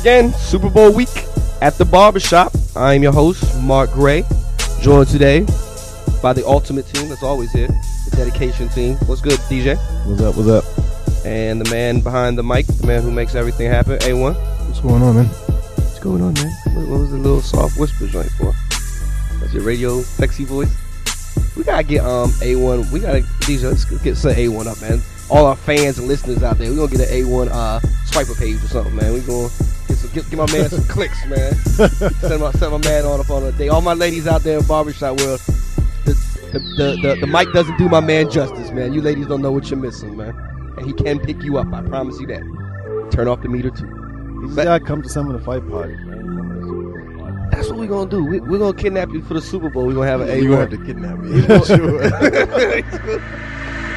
Again, Super Bowl week at the barbershop. I'm your host, Mark Gray, joined today by the ultimate team that's always here, the dedication team. What's good, DJ? What's up? What's up? And the man behind the mic, the man who makes everything happen, A1. What's going on, man? What's going on, man? What, what was the little soft whisper joint for? That's your radio sexy voice? We gotta get um A1. We gotta DJ. Let's get some A1 up, man. All our fans and listeners out there, we gonna get an A1 uh swiper page or something, man. We gonna get get, get my man some clicks, man. send my send my man on up on a day. All my ladies out there in barbershop world. The, the, the, the, the mic doesn't do my man justice, man. You ladies don't know what you're missing, man. And he can pick you up, I promise you that. Turn off the meter too. You just But- gotta come to some of the fight parties, man. That's what we're gonna do. We, we're gonna kidnap you for the Super Bowl. We're gonna have an A1. You gonna have to kidnap me. sure.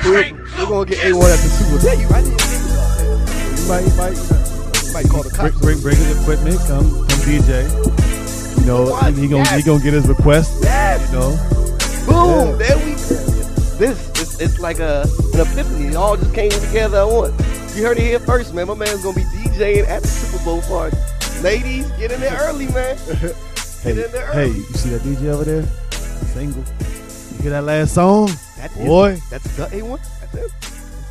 we're, we're gonna get A1 at the Super Bowl. Yeah, you, I didn't think about that. You might, you might, You might call the bring, cops. bring, bring his equipment. Come, come, DJ. You know, What? he gonna, he gonna get his request. Yes. You know, Boom! Yeah. There we Go. This it's, it's like a an epiphany. It all just came together at once. You heard it here first, man. My man's gonna be DJing at the Super Bowl party. Ladies, get in there early, man. hey, in there hey, you see that DJ over there? Single. You hear that last song? That's Boy. it. That's the A1. That's it.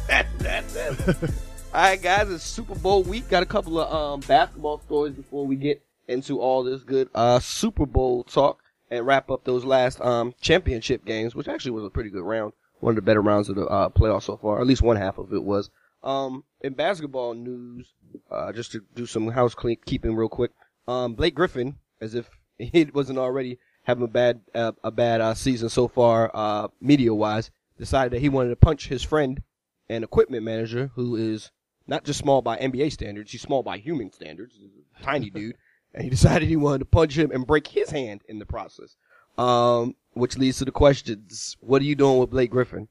That, that's it. all right, guys. It's Super Bowl week. Got a couple of um, basketball stories before we get into all this good uh, Super Bowl talk and wrap up those last um, championship games, which actually was a pretty good round. One of the better rounds of the uh, playoffs so far. At least one half of it was. Um, in basketball news, uh, just to do some house clean, keeping real quick. Um, Blake Griffin, as if he wasn't already having a bad uh, a bad uh, season so far, uh, media wise, decided that he wanted to punch his friend and equipment manager, who is not just small by NBA standards, he's small by human standards, he's a tiny dude, and he decided he wanted to punch him and break his hand in the process. Um, which leads to the questions: What are you doing with Blake Griffin?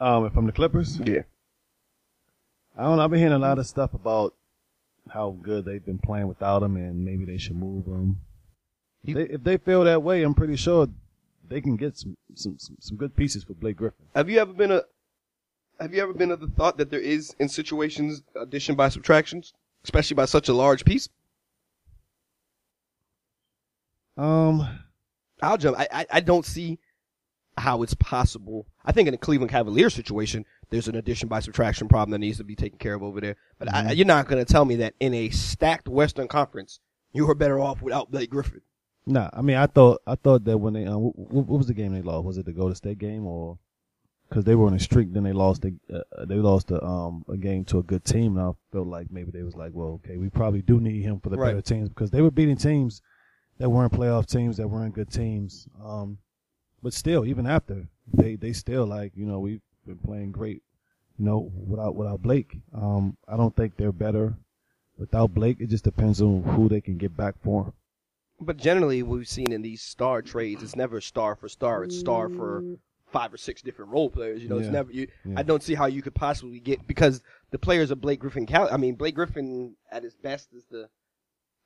Um, if I'm the Clippers, Yeah. I don't know. I've been hearing a lot of stuff about how good they've been playing without him, and maybe they should move him. If they, if they feel that way, I'm pretty sure they can get some some some, some good pieces for Blake Griffin. Have you ever been a Have you ever been of the thought that there is in situations addition by subtractions, especially by such a large piece? Um, I'll jump. I, I, I don't see how it's possible. I think in a Cleveland Cavaliers situation, there's an addition by subtraction problem that needs to be taken care of over there. But I, you're not going to tell me that in a stacked Western Conference, you were better off without Blake Griffin. Nah, I mean, I thought I thought that when they um, what, what was the game they lost? Was it the Golden State game or because they were on a streak? Then they lost the uh, they lost a, um a game to a good team. And I felt like maybe they was like, well, okay, we probably do need him for the Right. better teams because they were beating teams that weren't playoff teams that weren't good teams. Um, but still, even after they they still like you know we've been playing great. You know, without without Blake, um, I don't think they're better without Blake. It just depends on who they can get back for him. But generally, we've seen in these star trades, it's never star for star. It's star for five or six different role players. You know, it's never. You, Yeah. I don't see how you could possibly get because the players of Blake Griffin. Cal- I mean, Blake Griffin at his best is the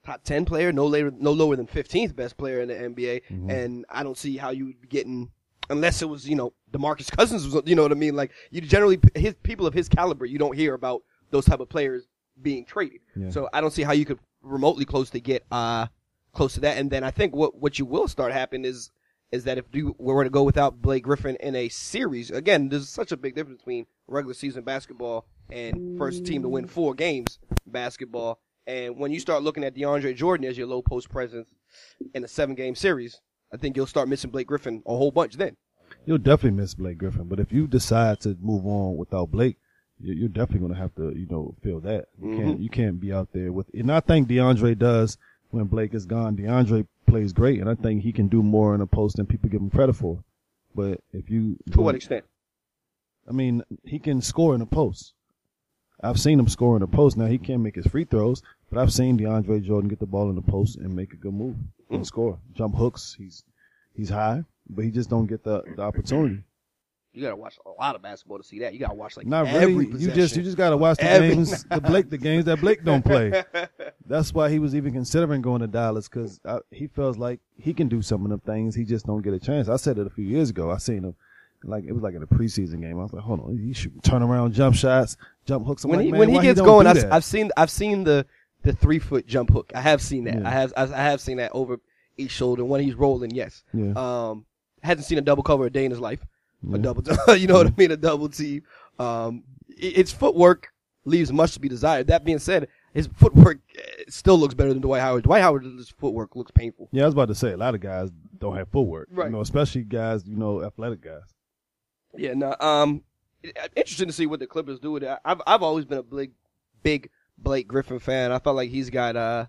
top ten player, no later, no lower than fifteenth best player in the NBA, Mhm. and I don't see how you would be getting. Unless it was, you know, Demarcus Cousins was, you know what I mean? Like, you generally, his people of his caliber, you don't hear about those type of players being traded. Yeah. So I don't see how you could remotely close to get, uh, close to that. And then I think what, what you will start happening is, is that if we were to go without Blake Griffin in a series, again, there's such a big difference between regular season basketball and first team to win four games basketball. And when you start looking at DeAndre Jordan as your low post presence in a seven game series, I think you'll start missing Blake Griffin a whole bunch then. You'll definitely miss Blake Griffin, but if you decide to move on without Blake, you- you're definitely going to have to, you know, feel that. You can't, mm-hmm. you can't be out there with, and I think DeAndre does when Blake is gone. DeAndre plays great, and I think he can do more in a post than people give him credit for. But if you, To what extent? I mean, he can score in a post. I've seen him score in a post. Now he can't make his free throws, but I've seen DeAndre Jordan get the ball in the post and make a good move and mm. score. Jump hooks, he's he's high, but he just don't get the, the opportunity. You gotta watch a lot of basketball to see that. You gotta watch like Not every really. You just you just gotta watch the Every- games, the Blake, the games that Blake don't play. That's why he was even considering going to Dallas because he feels like he can do some of them things. He just don't get a chance. I said it a few years ago. I seen him. like it was like in a preseason game. I was like, hold on, he shoot turn around jump shots, jump hooks. I'm when like, he man, when he gets don't going, I've. I've seen I've seen the the three foot jump hook. I have seen that. Yeah. I have I, I have seen that over each shoulder. When he's rolling, yes. Yeah. Um, hasn't seen a double cover a day in his life. Yeah. A double, you know what I mean? A double team. Um, its footwork leaves much to be desired. That being said, his footwork eh, still looks better than Dwight Howard. Dwight Howard's footwork looks painful. Yeah, I was about to say a lot of guys don't have footwork, Right. You know, especially guys, you know, athletic guys. Yeah, no. Um, interesting to see what the Clippers do with it. I've I've always been a big, big Blake Griffin fan. I felt like he's got uh,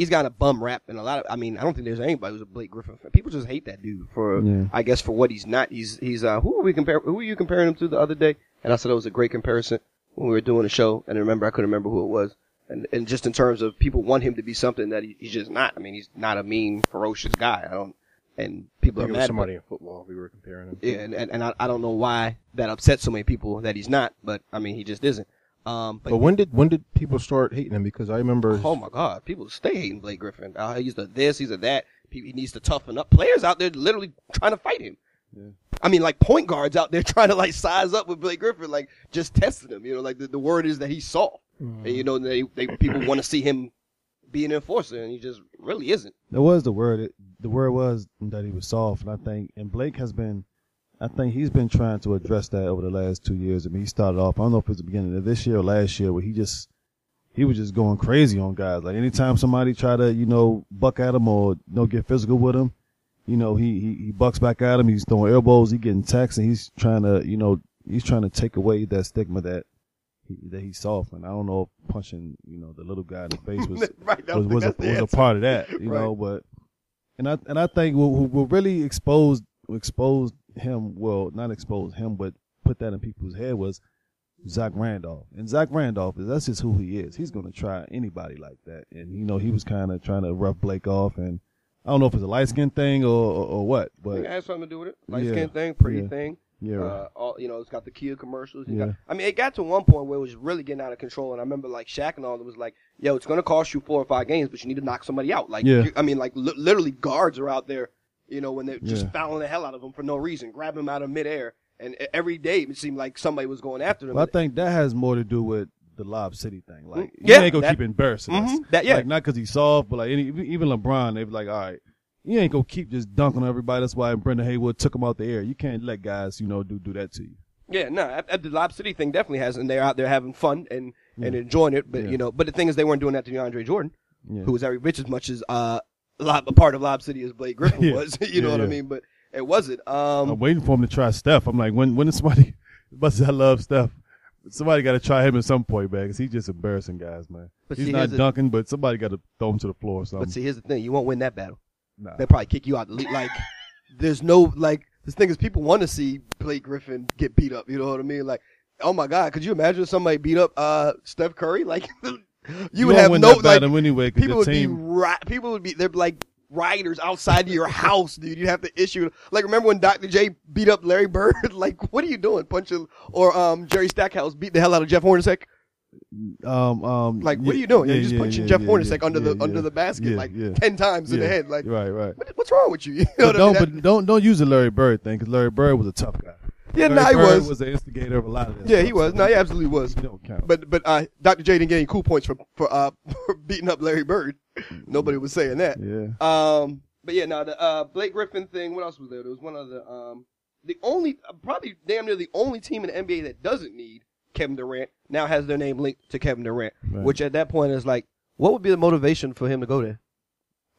he's got a bum rap and a lot of. I mean, I don't think there's anybody who's a Blake Griffin fan. People just hate that dude for, Yeah. I guess, for what he's not. He's he's uh, who are we compare? Who are you comparing him to the other day? And I said it was a great comparison when we were doing a show. And I remember I couldn't remember who it was. And and just in terms of people want him to be something that he, he's just not. I mean, he's not a mean, ferocious guy. I don't. And people I are think it mad. somebody in football we were comparing him. yeah, and, and, and I, I don't know why that upsets so many people that he's not, but I mean, he just isn't. Um, but, But when did when did people start hating him? Because I remember. oh my God, people stay hating Blake Griffin. Uh, he's a this, he's a that. He, he needs to toughen up. Players out there literally trying to fight him. Yeah. I mean, like point guards out there trying to like size up with Blake Griffin, like just testing him. You know, like the, the word is that he's soft, and you know they, they people want to see him be an enforcer, and he just really isn't. That was the word. It, the word was that he was soft, and I think, and Blake has been, I think he's been trying to address that over the last two years. I mean, he started off. I don't know if it was the beginning of this year or last year, where he just, he was just going crazy on guys. Like anytime somebody try to, you know, buck at him or you know get physical with him, you know, he he, he bucks back at him. He's throwing elbows. He getting texts, and he's trying to, you know, he's trying to take away that stigma that. He, that he's soft, and I don't know if punching, you know, the little guy in the face was right, was was a, was a part of that, you know. But and I and I think what what really exposed exposed him, well, not expose him, but put that in people's head was Zach Randolph. And Zach Randolph is that's just who he is. He's gonna try anybody like that. And you know, he was kind of trying to rough Blake off, and I don't know if it's a light skin thing or, or or what, but it has something to do with it. Light Yeah. skin thing, pretty Yeah. thing. yeah, right. Uh, all, you know, it's got the Kia commercials. Yeah. got, I mean, it got to one point where it was really getting out of control, and I remember like Shaq and all it was like, "Yo, it's gonna cost you four or five games, but you need to knock somebody out." Like, Yeah. I mean, like li- literally guards are out there, you know, when they're just Yeah. fouling the hell out of them for no reason, grabbing them out of midair, and every day it seemed like somebody was going after them. But I think that has more to do with the Lob City thing. Like, Mm, you yeah, ain't gonna that- keep embarrassing us. Mhm, that- yeah. Like, not because he's soft, but like any, even LeBron, they be like, all right, you ain't gonna keep just dunking on everybody. That's why Brendan Haywood took him out the air. You can't let guys, you know, do do that to you. Yeah, no, at the Lob City thing definitely has, and they're out there having fun and and enjoying it. But Yeah. you know, but the thing is, they weren't doing that to DeAndre Jordan, Yeah. who was every bit as much as uh Lob, a part of Lob City as Blake Griffin Yeah. was. you know Yeah, what I mean? But it wasn't. Um, I'm waiting for him to try Steph. I'm like, when when is somebody? But I love Steph. Somebody got to try him at some point, man, because he's just embarrassing guys, man. But he's see, not the- dunking, but somebody got to throw him to the floor or something. But see, here's the thing: you won't win that battle. Nah. They'll probably kick you out the league. Like, there's no like this thing is people want to see Blake Griffin get beat up. You know what I mean? Like, oh my God, could you imagine somebody beat up uh Steph Curry? Like, you, would have no that like battle anyway, people would team. be ri- people would be they're like rioters outside of your house, dude. You'd have to issue like remember when Dr. J beat up Larry Bird? like, what are you doing, punching or um Jerry Stackhouse beat the hell out of Jeff Hornacek? um, um, Like, what yeah, are you doing? yeah, You're just yeah, punching Jeff Hornacek under the under the basket like ten times in the head. Like, right, right. what, what's wrong with you? You know But what don't, mean? But don't don't use the Larry Bird thing because Larry Bird was a tough guy. Yeah, Larry nah, he Bird was. was the instigator of a lot of this. yeah, he was. so No, he absolutely was. He don't count. But but uh, Dr. J didn't get any cool points for for uh for beating up Larry Bird. Nobody was saying that. yeah, Um, but yeah, now the uh, Blake Griffin thing. What else was there? There was one other. Um, the only, uh, probably damn near the only team in the NBA that doesn't need Kevin Durant now has their name linked to Kevin Durant, Right. which at that point is like, what would be the motivation for him to go there?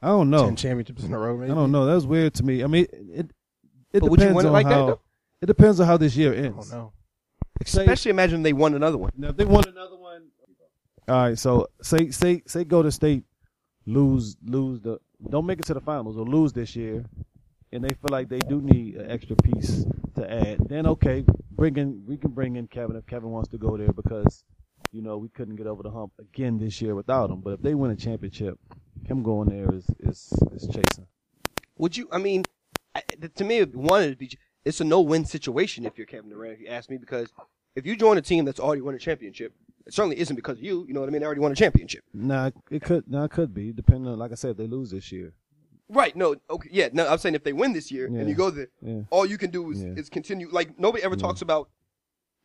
I don't know. Ten championships in a row, I don't know. That's weird to me. I mean, it it But would you depends want it on like that, how though? It depends on how this year ends. don't know. Say- Especially imagine they won another one. Now, if they won another one, all right. So say say say go to state, lose lose the don't make it to the finals or lose this year, and they feel like they do need an extra piece to add. Then okay, bring in we can bring in Kevin if Kevin wants to go there because you know we couldn't get over the hump again this year without him. But if they win a championship, him going there is is is chasing. Would you? I mean, I, to me, one it'd be it's a no-win situation if you're Kevin Durant. If you ask me, because if you join a team that's already won a championship, it certainly isn't because of you. You know what I mean? They already won a championship. Nah, it could nah, it could be depending on like I said, if they lose this year. Right. No. Okay. Yeah. No. I'm saying if they win this year Yeah. and you go there, Yeah. all you can do is, Yeah. is continue. Like nobody ever talks about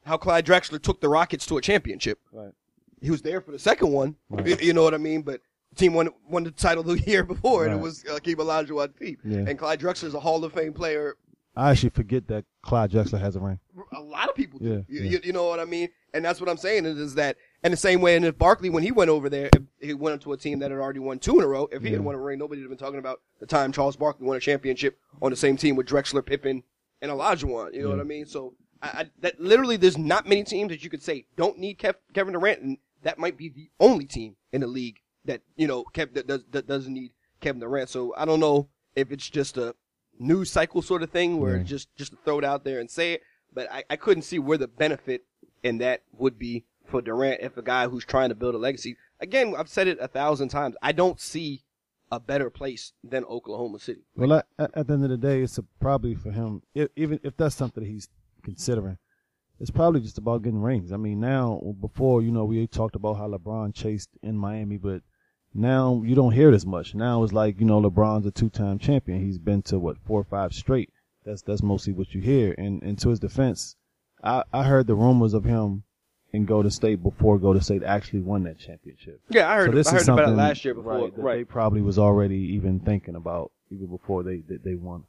how Clyde Drexler took the Rockets to a championship. Right. He was there for the second one. Right. You, know what I mean? But the team won won the title the year before, and it Right. was uh, Akeem Olajuwon team. Yeah. And Clyde Drexler is a Hall of Fame player. I actually forget that Clyde Drexler has a ring. A lot of people do. Yeah, you, yeah. You, know what I mean? And that's what I'm saying is, is that, and the same way, and if Barkley, when he went over there, if he went into a team that had already won two in a row, if he had won a ring, nobody would have been talking about the time Charles Barkley won a championship on the same team with Drexler, Pippen, and Olajuwon. You know what I mean? So I, I, that literally, there's not many teams that you could say don't need Kev, Kevin Durant, and that might be the only team in the league that you know Kev, that, does, that doesn't need Kevin Durant. So I don't know if it's just a news cycle sort of thing where Yeah. just just to throw it out there and say it, but I, I couldn't see where the benefit in that would be for Durant if a guy who's trying to build a legacy. Again, I've said it a thousand times. I don't see a better place than Oklahoma City. Well, at, the end of the day, it's a, probably for him. If, even if that's something that he's considering, it's probably just about getting rings. I mean, now before you know we talked about how LeBron chased in Miami, but now you don't hear it as much. Now it's like you know LeBron's a two-time champion. He's been to what four or five straight. That's that's mostly what you hear. And and to his defense, I I heard the rumors of him in Golden State before Golden State actually won that championship. Yeah, I heard. So this I is heard about it something, last year before. right, Right, They probably was already even thinking about even before they they, they won.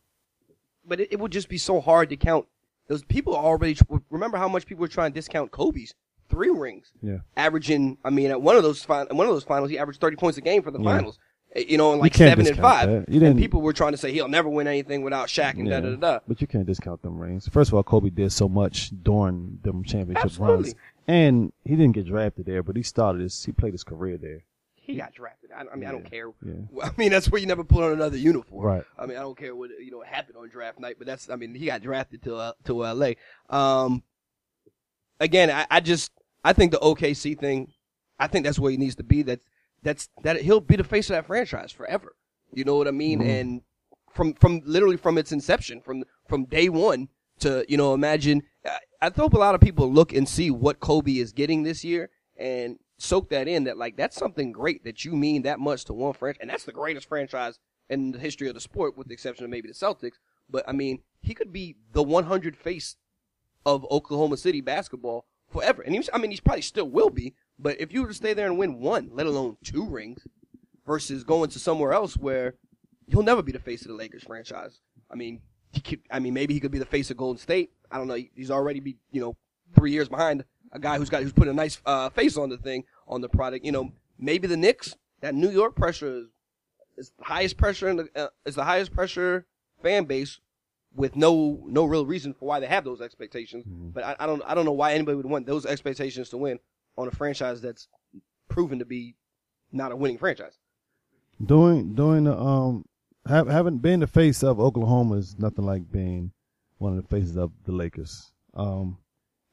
but it, it would just be so hard to count. Those people already remember how much people were trying to discount Kobe's three rings, Yeah. averaging. I mean, at one of those fin- one of those finals, he averaged thirty points a game for the Yeah. finals. Eh, You know, and like seven and five. You and people were trying to say he'll never win anything without Shaq and da da da da. But you can't discount them rings. First of all, Kobe did so much during them championship Absolutely. runs, and he didn't get drafted there, but he started his he played his career there. He got drafted. I, I mean, I don't care. yeah. I mean, that's where you never put on another uniform. Right. I mean, I don't care what you know happened on draft night, but that's. I mean, he got drafted to uh, to L.A. Um, again, I, I just I think the OKC thing. I think that's where he needs to be. That's that's that he'll be the face of that franchise forever. You know what I mean? Mhm. And from from literally from its inception, from from day one to you know imagine. I, I hope a lot of people look and see what Kobe is getting this year and soak that in. That like that's something great that you mean that much to one franchise, and that's the greatest franchise in the history of the sport, with the exception of maybe the Celtics. But I mean, he could be the 100 face of Oklahoma City basketball forever. And he's, I mean, he's probably still will be. But if you were to stay there and win one, let alone two rings, versus going to somewhere else where he'll never be the face of the Lakers franchise. I mean, he could, I mean, maybe he could be the face of Golden State. I don't know. He's already be, you know, three years behind a guy who's got who's put a nice uh, face on the thing on the product. You know, maybe the Knicks. That New York pressure is, is the highest pressure in the uh, is the highest pressure fan base with no no real reason for why they have those expectations. But I, I don't I don't know why anybody would want those expectations to win on a franchise that's proven to be not a winning franchise. Doing doing the um have, having been the face of Oklahoma is nothing like being one of the faces of the Lakers. Um,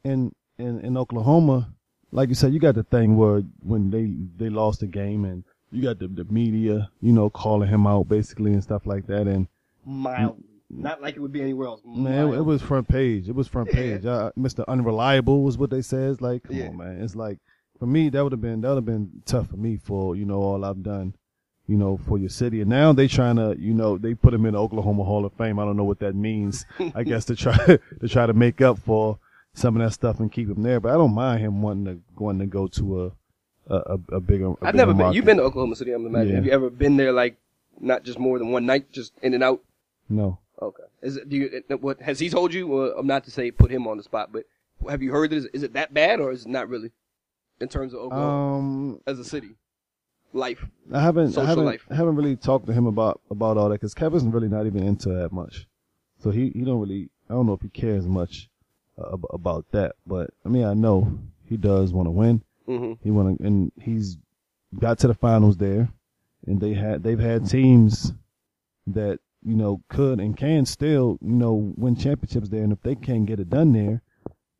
in in in Oklahoma, like you said, you got the thing where when they they lost the game and you got the, the media, you know, calling him out basically and stuff like that, and Mildly, not like it would be anywhere else. Man, it, it was front page. It was front Yeah. page. Uh, Mr. Unreliable was what they said. It's like, come Yeah. on, man. It's like for me that would have been that would have been tough for me for you know all I've done, you know, for your city. And now they trying to you know they put him in the Oklahoma Hall of Fame. I don't know what that means. I guess to try to try to make up for some of that stuff and keep him there. But I don't mind him wanting to wanting to go to a a, a, a bigger. A I've bigger never been. market. You've been to Oklahoma City, I'm imagining. Yeah. Have you ever been there, like, not just more than one night, just in and out? No. Okay. Is it, do you, what, has he told you, or I'm not to say put him on the spot, but have you heard this? Is it that bad, or is it not really? In terms of Oklahoma Um, as a city? Life. I haven't, I haven't, life. I haven't really talked to him about about all that because Kevin's really not even into that much. So he he don't really. I don't know if he cares much uh, about that. But I mean, I know he does want to win. hmm He want to, and he's got to the finals there, and they had they've had teams that you know could and can still you know win championships there. And if they can't get it done there,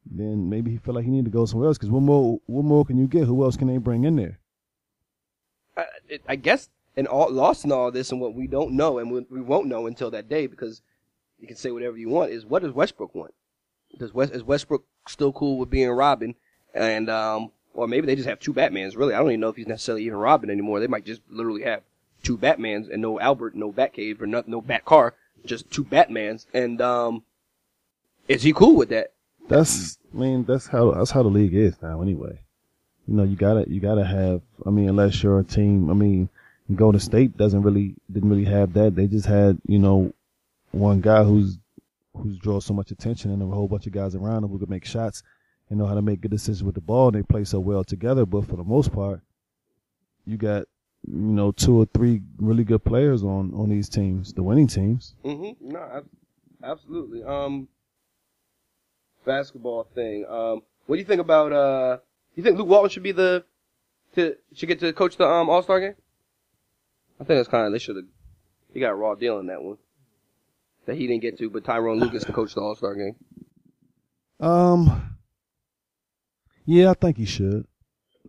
then maybe he feel like he need to go somewhere else. Because what more what more can you get? Who else can they bring in there? I, it, I guess, and all lost in all this, and what we don't know, and we, we won't know until that day, because you can say whatever you want. Is what does Westbrook want? Does West is Westbrook still cool with being Robin? And um, or maybe they just have two Batmans. Really, I don't even know if he's necessarily even Robin anymore. They might just literally have two Batmans and no Albert, no Batcave, or no, no Bat car, just two Batmans. And um, is he cool with that? That's, I mean, that's how that's how the league is now. Anyway, you know, you gotta you gotta have. I mean, unless you're a team. I mean, Golden State doesn't really didn't really have that. They just had you know one guy who's who's draws so much attention and a whole bunch of guys around him who could make shots and know how to make good decisions with the ball. And they play so well together. But for the most part, you got you know two or three really good players on on these teams, the winning teams. Mm-hmm. No, ab- absolutely. Um, basketball thing. Um, what do you think about? Uh, you think Luke Walton should be the to should get to coach the um All Star game? I think that's kind of they should have. He got a raw deal in that one that he didn't get to, but Tyrone Lucas can coach the All Star game. Um, yeah, I think he should.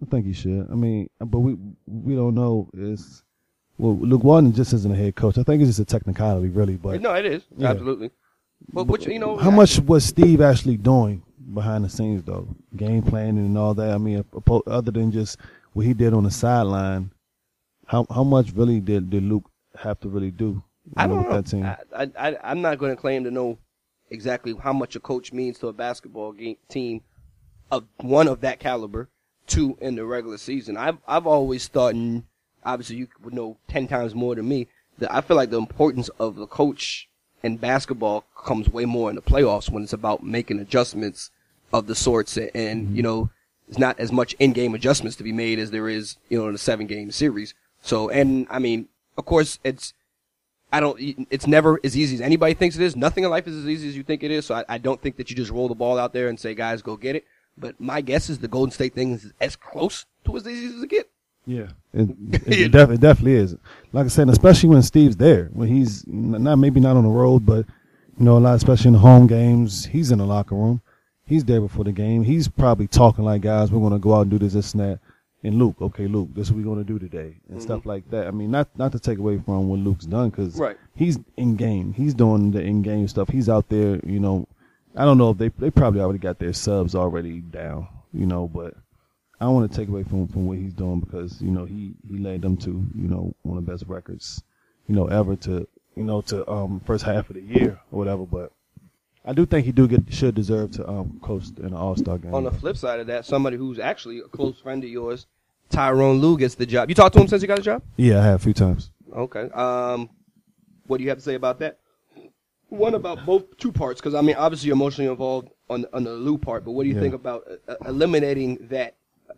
I think he should. I mean, but we we don't know is well, Luke Walton just isn't a head coach. I think it's just a technicality, really. But no, it is Yeah. absolutely. But which you know, how much was Steve actually doing behind the scenes, though? Game planning and all that. I mean, other than just what he did on the sideline, how how much really did did Luke have to really do? I know, don't with know. that team. I, I, I, I'm not going to claim to know exactly how much a coach means to a basketball game, team of one of that caliber, two in the regular season. I've I've always thought, and obviously you would know ten times more than me, that I feel like the importance of the coach in basketball comes way more in the playoffs when it's about making adjustments of the sorts, and, and mm-hmm. you know, it's not as much in-game adjustments to be made as there is, you know, in a seven-game series. So, and I mean, of course, it's I don't. It's never as easy as anybody thinks it is. Nothing in life is as easy as you think it is. So I, I don't think that you just roll the ball out there and say, "Guys, go get it." But my guess is the Golden State thing is as close to as easy as it get. Yeah, it, it, it, def- it definitely is. Like I said, especially when Steve's there, when he's not maybe not on the road, but you know a lot, especially in the home games, he's in the locker room. He's there before the game. He's probably talking like, guys, we're gonna go out and do this, this, and that. And Luke, okay, Luke, this is what we're gonna do today, and stuff mm-hmm. like that. I mean, not not to take away from what Luke's done, because Right. he's in game. He's doing the in game stuff. He's out there. You know, I don't know if they they probably already got their subs already down. You know, but I don't want to take away from from what he's doing because you know he he led them to you know one of the best records you know ever to you know to um first half of the year or whatever. But I do think he do get should deserve to um coach in an All Star game. On the flip side of that, somebody who's actually a close friend of yours, Tyronn Lue, gets the job. You talked to him since he got the job? yeah, I have a few times. Okay. Um, what do you have to say about that? One about both two parts, because I mean, obviously you're emotionally involved on on the Lue part, but what do you Yeah. think about uh, uh, eliminating that,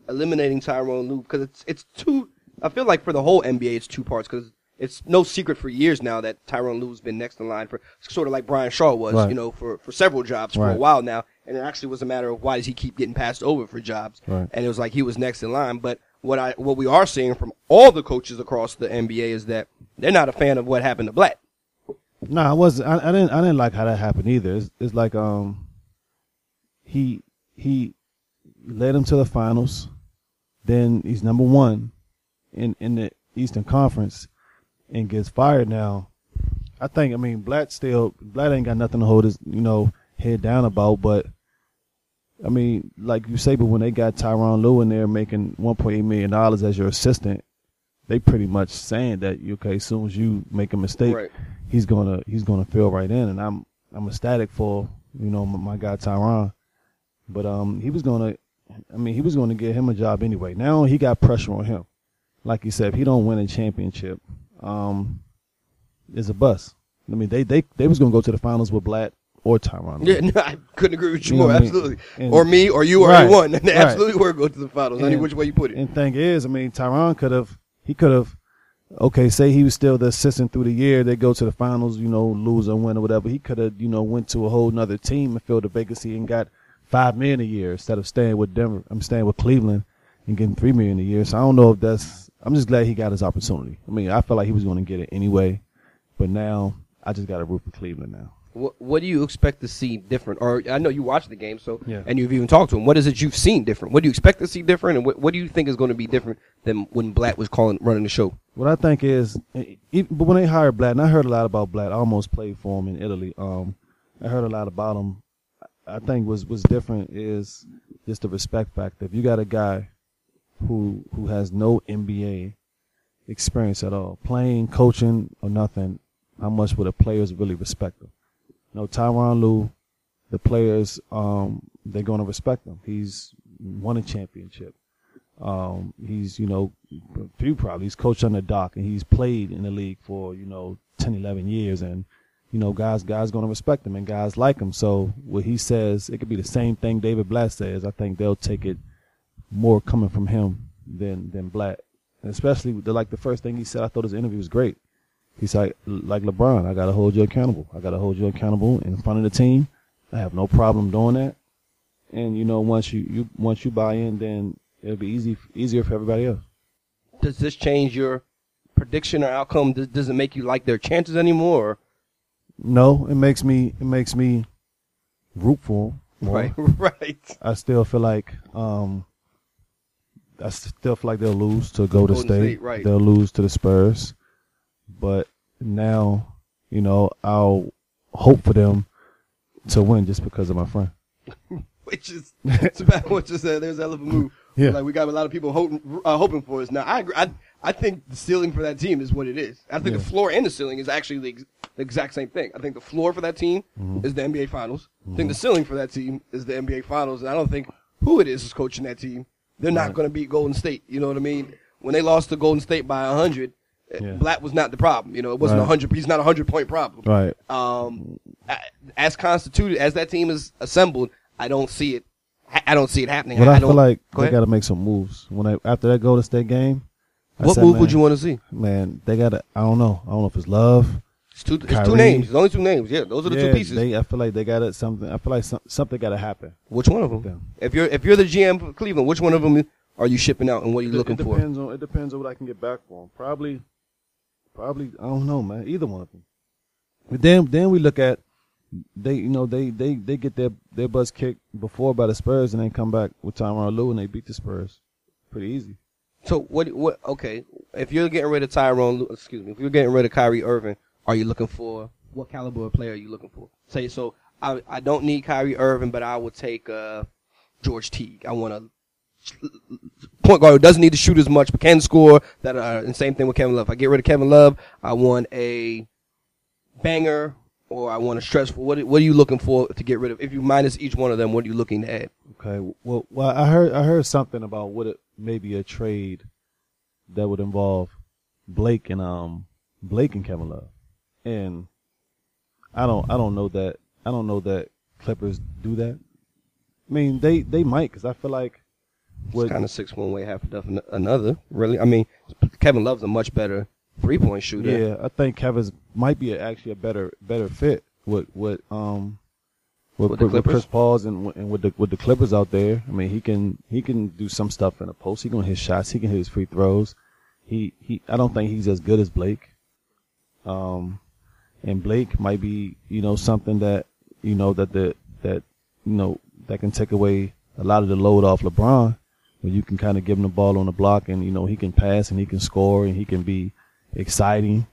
eliminating Tyronn Lue Because it's it's two. I feel like for the whole NBA, it's two parts because it's no secret for years now that Tyronn Lue's been next in line for sort of like Brian Shaw was, Right. you know, for for several jobs for a while now, and it actually was a matter of why does he keep getting passed over for jobs, Right. and it was like he was next in line, but. What I what we are seeing from all the coaches across the NBA is that they're not a fan of what happened to Blatt. No, I wasn't. I, I didn't. I didn't like how that happened either. It's, it's like um, he he led him to the finals. Then he's number one in in the Eastern Conference, and gets fired now. I think. I mean, Blatt still Blatt ain't got nothing to hold his you know head down about. But I mean, like you say, but when they got Tyronn Lue in there making 1.8 million dollars as your assistant, they pretty much saying that okay, as soon as you make a mistake, Right. He's gonna he's gonna fill right in, and I'm I'm ecstatic for you know my, my guy Tyronn, but um he was gonna, I mean he was gonna get him a job anyway. Now he got pressure on him, like you said, if he don't win a championship, um, it's a bust. I mean they they they was gonna go to the finals with Blatt or Tyronn. Yeah, no, I couldn't agree with you, You more. what I mean? Absolutely. And- or me, or you, or Right, anyone. They right. absolutely were going to the finals. Any And- which way you put it. And thing is, I mean, Tyronn could have, he could have, okay, say he was still the assistant through the year. They go to the finals, you know, lose or win or whatever. He could have, you know, went to a whole nother team and filled the vacancy and got five million a year instead of staying with Denver. I'm staying with Cleveland and getting three million a year. So I don't know if that's. I'm just glad he got his opportunity. I mean, I felt like he was going to get it anyway, but now I just got to root for Cleveland now. What, what do you expect to see different? Or I know you watched the game, so Yeah. and you've even talked to him. What is it you've seen different? What do you expect to see different? And what, what do you think is going to be different than when Blatt was calling running the show? What I think is, e- e- but when they hired Blatt, and I heard a lot about Blatt. I almost played for him in Italy. Um, I heard a lot about him. I think was was different is just the respect factor. If you got a guy who who has no NBA experience at all, playing, coaching, or nothing. How much would the players really respect him? Know, Tyronn Lue, the players, um, they're going to respect him. He's won a championship. Um, he's, you know, few probably, he's coached under Doc and he's played in the league for, you know, 10, 11 years. And, you know, guys, guys going to respect him and guys like him. So what he says, it could be the same thing David Blatt says. I think they'll take it more coming from him than, than Blatt. And especially the, like the first thing he said, I thought his interview was great. He's like, like LeBron, I got to hold you accountable. I got to hold you accountable in front of the team. I have no problem doing that. And you know, once you, you once you buy in, then it'll be easy easier for everybody else. Does this change your prediction or outcome? Does, does it make you like their chances anymore? Or? No, it makes me it makes me root for more. Right, right. I still feel like um I still feel like they'll lose to go to State. State, right. They'll lose to the Spurs. But now, you know, I'll hope for them to win just because of my friend. Which is it's about what you said. There's elephant move. Yeah. Like we got a lot of people hoping uh, hoping for us. Now I agree. I I think the ceiling for that team is what it is. I think Yeah. the floor and the ceiling is actually the, ex- the exact same thing. I think the floor for that team Mm-hmm. is the NBA Finals. I think the ceiling for that team is the NBA Finals. And I don't think who it is is coaching that team. They're not going to beat Golden State. You know what I mean? When they lost to Golden State by hundred, Yeah. Blatt was not the problem. You know, it wasn't a Right. hundred. He's not a hundred point problem Right. um, as constituted, as that team is assembled, I don't see it. I don't see it happening. But I, don't, feel like go they got to make some moves. When I after that Golden State game, I what said, move man, would you want to see? Man, they got to. I don't know. I don't know if it's love. It's two. It's two names. It's only two names. Yeah, those are the yeah, two pieces. They, I feel like they got it. Something. I feel like some, something got to happen. which one of them? them. If you're if you're the GM for Cleveland, which one of them are you shipping out, and what are you looking it for? depends on. It depends on what I can get back for them. Probably. Probably. I don't know, man. Either one of them. But then, then we look at they. You know, they they they get their their butts kicked before by the Spurs, and then come back with Tyronn Lue, and they beat the Spurs. Pretty easy. So what? What? Okay, if you're getting rid of Tyrone, excuse me, if you're getting rid of Kyrie Irving, are you looking for what caliber of player are you looking for? Say so. I I don't need Kyrie Irving, but I would take uh, George Teague. I want a point guard who doesn't need to shoot as much, but can score. That uh, and same thing with Kevin Love. If I get rid of Kevin Love, I want a banger or I want a stretch four. What What are you looking for to get rid of? If you minus each one of them, what are you looking at? Okay. Well, well, I heard I heard something about what it maybe a trade that would involve Blake and um Blake and Kevin Love, and I don't I don't know that I don't know that Clippers do that. I mean, they they might because I feel like It's kind of six one way, half a dozen another. Really, I mean, Kevin Love's a much better three point shooter. yeah, I think Kevin's might be a, actually a better better fit with with um with, With the with? Chris Paul's and, and with the with the Clippers out there. I mean, he can he can do some stuff in the post. He can hit shots. He can hit his free throws. He he. I don't think he's as good as Blake. Um, and Blake might be you know something that you know that the that you know that can take away a lot of the load off LeBron. When you can kind of give him the ball on the block and you know he can pass and he can score and he can be exciting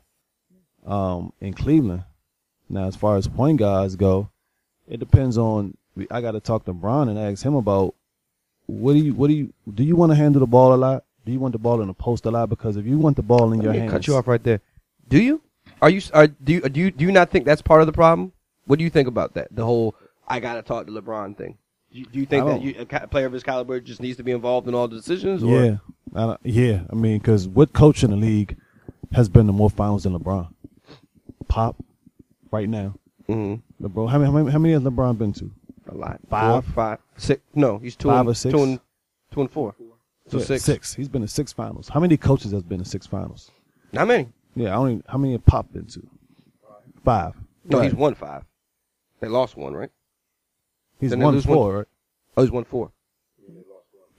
um, in Cleveland. Now, as far as point guards go, it depends on. I got to talk to Bron and ask him about what do you what do you do you want to handle the ball a lot? Do you want the ball in the post a lot? Because if you want the ball in Let your hands, cut you off right there. Do you? Are you? Are do you? Do you? Do you not think that's part of the problem? What do you think about that? The whole I gotta talk to LeBron thing. Do you, do you think that you, a player of his caliber just needs to be involved in all the decisions? Or? Yeah, I yeah. I mean, because what coach in the league has been to more finals than LeBron? Pop, right now. Mm-hmm. LeBron. How many? How many, how many has LeBron been to? A lot. Five? Four, five, six. No, he's two Five and or six? two and two and four. So Yeah, six. Six. He's been to six finals. How many coaches has been to six finals? Not many. Yeah, I don't. How many have Pop been to? Five. No, Right. he's won five. They lost one, right? He's Didn't they won lose one? four, right? Oh, he's won four.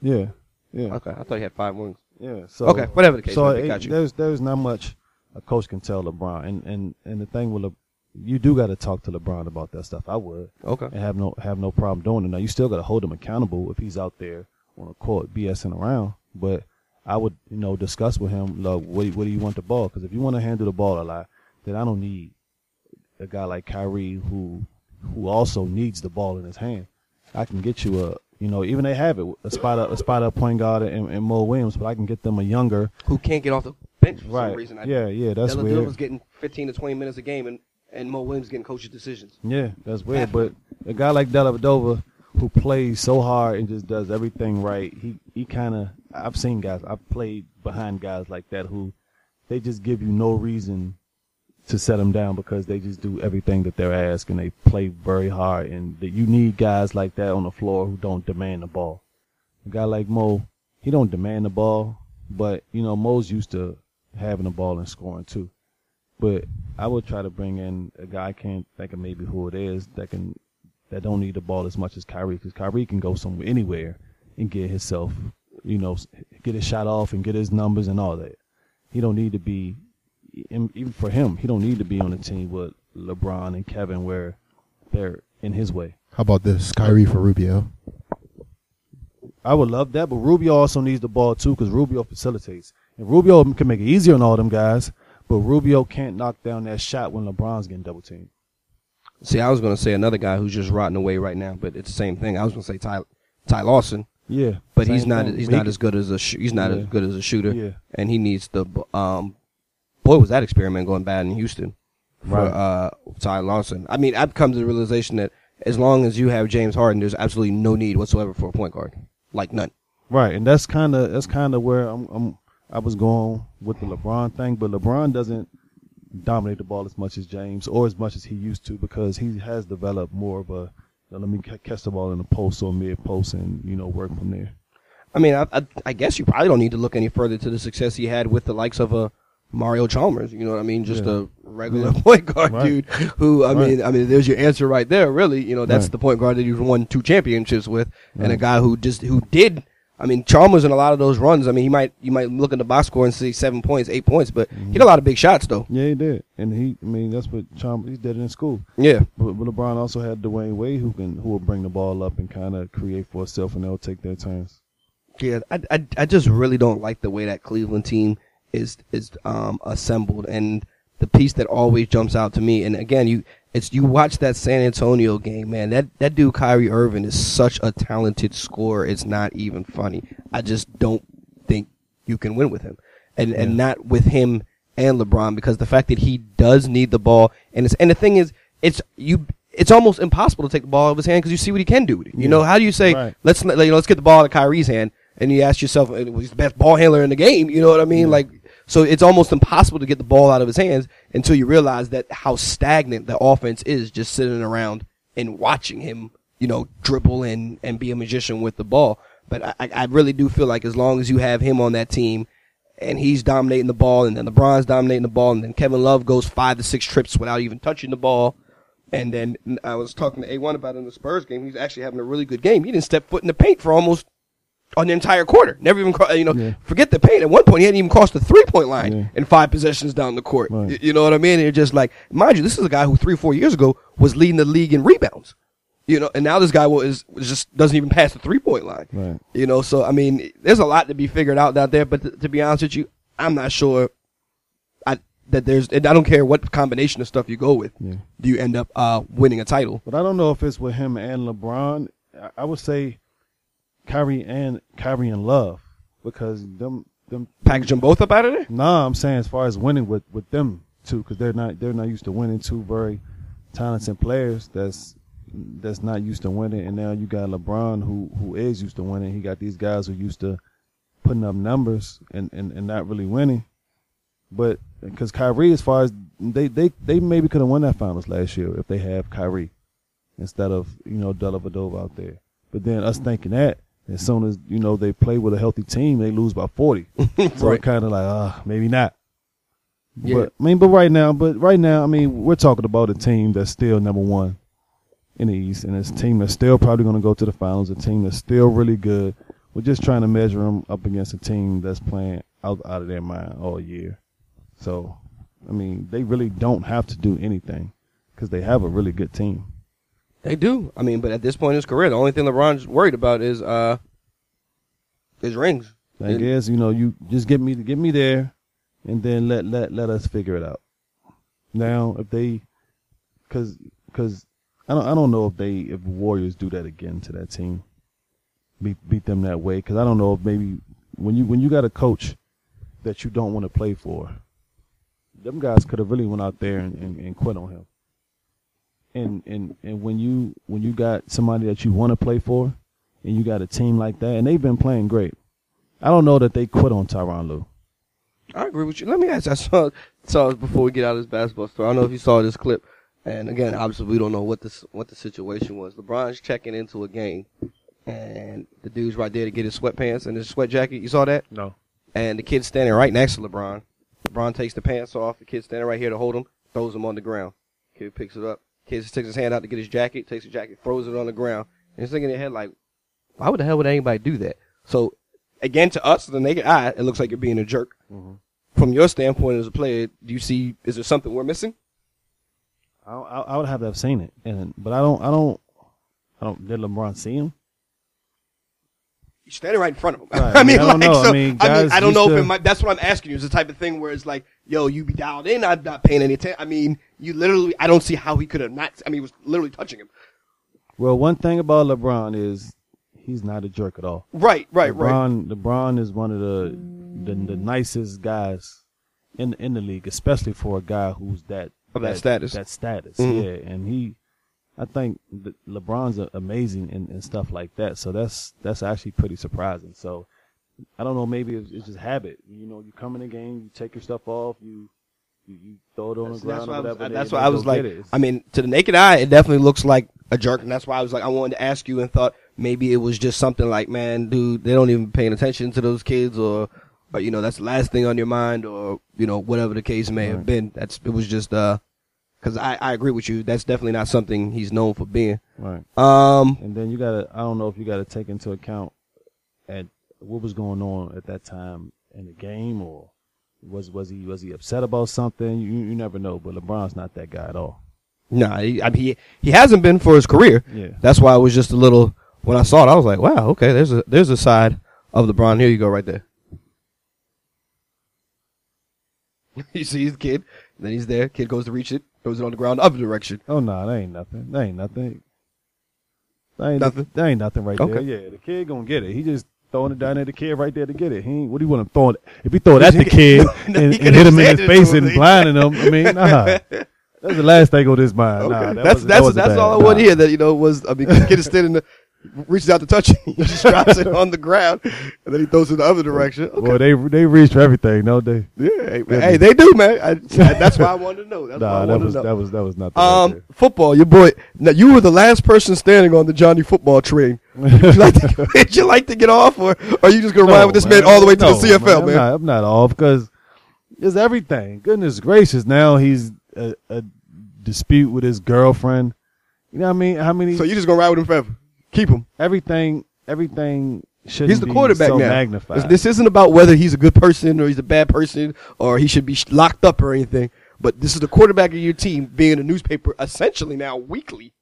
Yeah, yeah, Okay, I thought he had five wins. yeah. So Okay, whatever the case. So it- got you. there's there's not much a coach can tell LeBron, and and and the thing with Le, you do got to talk to LeBron about that stuff. I would Okay. and have no have no problem doing it. Now you still got to hold him accountable if he's out there on a court BSing around, but I would you know discuss with him, look, what do you- what do you want the ball? Because if you want to handle the ball a lot, then I don't need a guy like Kyrie who who also needs the ball in his hand. I can get you a you know even they have it a spot up a spot up point guard and, and Mo Williams, but I can get them a younger Who can't get off the bench for right. some reason. I, yeah, yeah, that's Della weird. was getting 15 to 20 minutes a game, and and Mo Williams getting coach's decisions. Yeah, that's weird. But a guy like Dellavedova who plays so hard and just does everything right, he he kind of I've seen guys I've played behind guys like that who they just give you no reason to set them down because they just do everything that they're asked and they play very hard and that you need guys like that on the floor who don't demand the ball. A guy like Mo, he don't demand the ball, but you know Mo's used to having the ball and scoring too. But I would try to bring in a guy I can't think of maybe who it is that can that don't need the ball as much as Kyrie because Kyrie can go somewhere anywhere and get himself, you know, get his shot off and get his numbers and all that. He don't need to be even for him. He don't need to be on a team with LeBron and Kevin where they're in his way. How about this? Kyrie for Rubio. I would love that, but Rubio also needs the ball too because Rubio facilitates. And Rubio can make it easier on all them guys, but Rubio can't knock down that shot when LeBron's getting double teamed. See, I was going to say another guy who's just rotting away right now, but it's the same thing. I was going to say Ty, Ty Lawson, Yeah, but same he's not thing. he's He not can- as good as a sh- he's not Yeah. as good as a shooter, Yeah. and he needs the um. Boy, was that experiment going bad in Houston for Right. uh Ty Lawson. I mean, I've come to the realization that as long as you have James Harden, there's absolutely no need whatsoever for a point guard, like none. Right, and that's kind of that's kind of where I'm, I'm I was going with the LeBron thing, but LeBron doesn't dominate the ball as much as James or as much as he used to because he has developed more of a let me catch the ball in the post or mid post and you know work from there. I mean, I, I, I guess you probably don't need to look any further to the success he had with the likes of a Mario Chalmers. You know what I mean? Just Yeah. a regular Yeah. point guard Right. dude. Who I mean, I mean, there's your answer right there. Really, you know, that's Right. the point guard that you've won two championships with, and a guy who just who did. I mean, Chalmers in a lot of those runs. I mean, he might you might look at the box score and see seven points, eight points, but he mm-hmm. had a lot of big shots though. Yeah, he did, and he I mean that's what Chalmers he did it in school. Yeah, But, but LeBron also had Dwyane Wade who can who will bring the ball up and kind of create for himself, and they'll take their turns. Yeah, I, I, I just really don't like the way that Cleveland team is is um, assembled, and the piece that always jumps out to me. And again, you it's you watch that San Antonio game, man. That that dude Kyrie Irving is such a talented scorer. It's not even funny. I just don't think you can win with him, and and not with him and LeBron because the fact that he does need the ball, and it's and the thing is, it's you. It's almost impossible to take the ball out of his hand because you see what he can do with it. You Yeah. know, how do you say Right. let's you know, let's get the ball out of Kyrie's hand, and you ask yourself, uh, well, he's the best ball handler in the game. You know what I mean? Like, so it's almost impossible to get the ball out of his hands until you realize that how stagnant the offense is, just sitting around and watching him, you know, dribble and and be a magician with the ball. But I, I really do feel like as long as you have him on that team. And he's dominating the ball, and then LeBron's dominating the ball, and then Kevin Love goes five to six trips without even touching the ball. And then I was talking to A1 about in the Spurs game. He's actually having a really good game. He didn't step foot in the paint for almost an entire quarter. Never even, cro- you know, Yeah. forget the paint. At one point, he hadn't even crossed the three point line Yeah. in five possessions down the court. Right. You know what I mean? And you're just like, mind you, this is a guy who three, four years ago was leading the league in rebounds. You know, and now this guy was, was just doesn't even pass the three point line. Right. You know, so I mean, there's a lot to be figured out out there. But to, to be honest with you, I'm not sure. I that there's, and I don't care what combination of stuff you go with. Yeah. Do you end up uh, winning a title? But I don't know if it's with him and LeBron. I- I would say Kyrie and Kyrie and Love because them them Package them both up out of there. Nah, I'm saying as far as winning with with them too, because they're not they're not used to winning. Two very talented players that's that's not used to winning, and now you got LeBron who who is used to winning. He got these guys who used to putting up numbers and and, and not really winning. But because Kyrie, as far as they they they maybe could have won that finals last year if they have Kyrie instead of you know Dellavedova out there. But then us thinking that as soon as you know they play with a healthy team, they lose by forty. So Right. kind of like, ah, maybe not. Yeah. But I mean, but right now, but right now, I mean, we're talking about a team that's still number one in the East, and it's a team that's still probably going to go to the finals. A team that's still really good. We're just trying to measure them up against a team that's playing out out of their mind all year. So, I mean, they really don't have to do anything because they have a really good team. They do. I mean, but at this point in his career, the only thing LeBron's worried about is uh his rings. I And- guess you know you just get me to get me there, and then let let let us figure it out. Now, if they, because because I don't I don't know if they if Warriors do that again to that team, beat beat them that way. Because I don't know if maybe when you when you got a coach that you don't want to play for, them guys could have really went out there and, and, and quit on him. And and and when you when you got somebody that you want to play for, and you got a team like that, and they've been playing great. I don't know that they quit on Tyronn Lue. I agree with you. Let me ask. I saw saw before we get out of this basketball story. I don't know if you saw this clip. And again, obviously, we don't know what this what the situation was. LeBron's checking into a game, and the dude's right there to get his sweatpants and his sweat jacket. You saw that? No. And the kid's standing right next to LeBron. LeBron takes the pants off. The kid's standing right here to hold him. Throws him on the ground. Kid picks it up. Just takes his hand out to get his jacket. Takes his jacket, throws it on the ground. And he's thinking in their head like, why would the hell would anybody do that? So again, to us, the naked eye, it looks like you're being a jerk. Mm-hmm. From your standpoint as a player, do you see is there something we're missing? I, I, I would have to have seen it, and but I don't. I don't. I don't. Did LeBron see him? You're standing right in front of him. Right, I I mean, mean, I don't like, know. I so, mean, I, guys I don't know if it might, that's what I'm asking you. It's the type of thing where it's like, yo, you be dialed in, I'm not paying any attention. I mean, you literally, I don't see how he could have not, I mean, he was literally touching him. Well, one thing about LeBron is he's not a jerk at all. Right, right, right. LeBron, LeBron is one of the, the the nicest guys in in the league, especially for a guy who's that Of that status. That status, Mhm. yeah. And he, I think LeBron's amazing and, and stuff like that. So that's that's actually pretty surprising. So I don't know, maybe it's, it's just habit. You know, you come in the game, you take your stuff off, you you, you throw it on That's, the that's ground why I was, that's why I was like, get it. It's- I mean, to the naked eye, it definitely looks like a jerk, and that's why I was like, I wanted to ask you and thought maybe it was just something like, man, dude, they don't even paying attention to those kids, or, or you know, that's the last thing on your mind, or you know, whatever the case may have been. That's it was just uh, because I I agree with you. That's definitely not something he's known for being. right. Um, And then you gotta, I don't know if you gotta take into account at what was going on at that time in the game, or was was he was he upset about something? You you never know. But LeBron's not that guy at all. nah, he, I mean, he he hasn't been for his career. Yeah. That's why I was just a little when I saw it. I was like, wow, okay, there's a there's a side of LeBron. Here you go, right there. you see his kid, then he's there. Kid goes to reach it, throws it on the ground, the other direction. Oh no, that ain't nothing. That ain't nothing. That ain't Nothing? That ain't nothing right Okay. there. Yeah, the kid gonna get it. He just throwing it down at the kid right there to get it. He ain't, what do you want him throwing? If he throw it at the kid and, and hit him in his face and blinding him, I mean, nah. That's the last thing on his mind. Nah, that that's wasn't- that that's that's bad. all I want to hear. That you know was I mean, the kid is standing there, reaches out to touch it, he just drops it on the ground, and then he throws it in the other direction. Okay. Boy, they they reach for everything, don't they? Yeah, hey, hey, they do, man. I, that's why I wanted to know. That's why I Nah, that was to know. that was that was nothing. Um, right football, your boy. Now you were the last person standing on the Johnny football train. Would you like to, would you like to get off, or are you just gonna there. ride with this man, all the way to No, the CFL, I'm man? not, I'm not off because it's everything. Goodness gracious! Now he's a, a dispute with his girlfriend. You know what I mean? How many? So you just gonna ride with him forever? Keep him. everything everything should He's the quarterback so now. magnified. This, this isn't about whether he's a good person or he's a bad person or he should be locked up or anything. But this is the quarterback of your team being in a newspaper essentially now weekly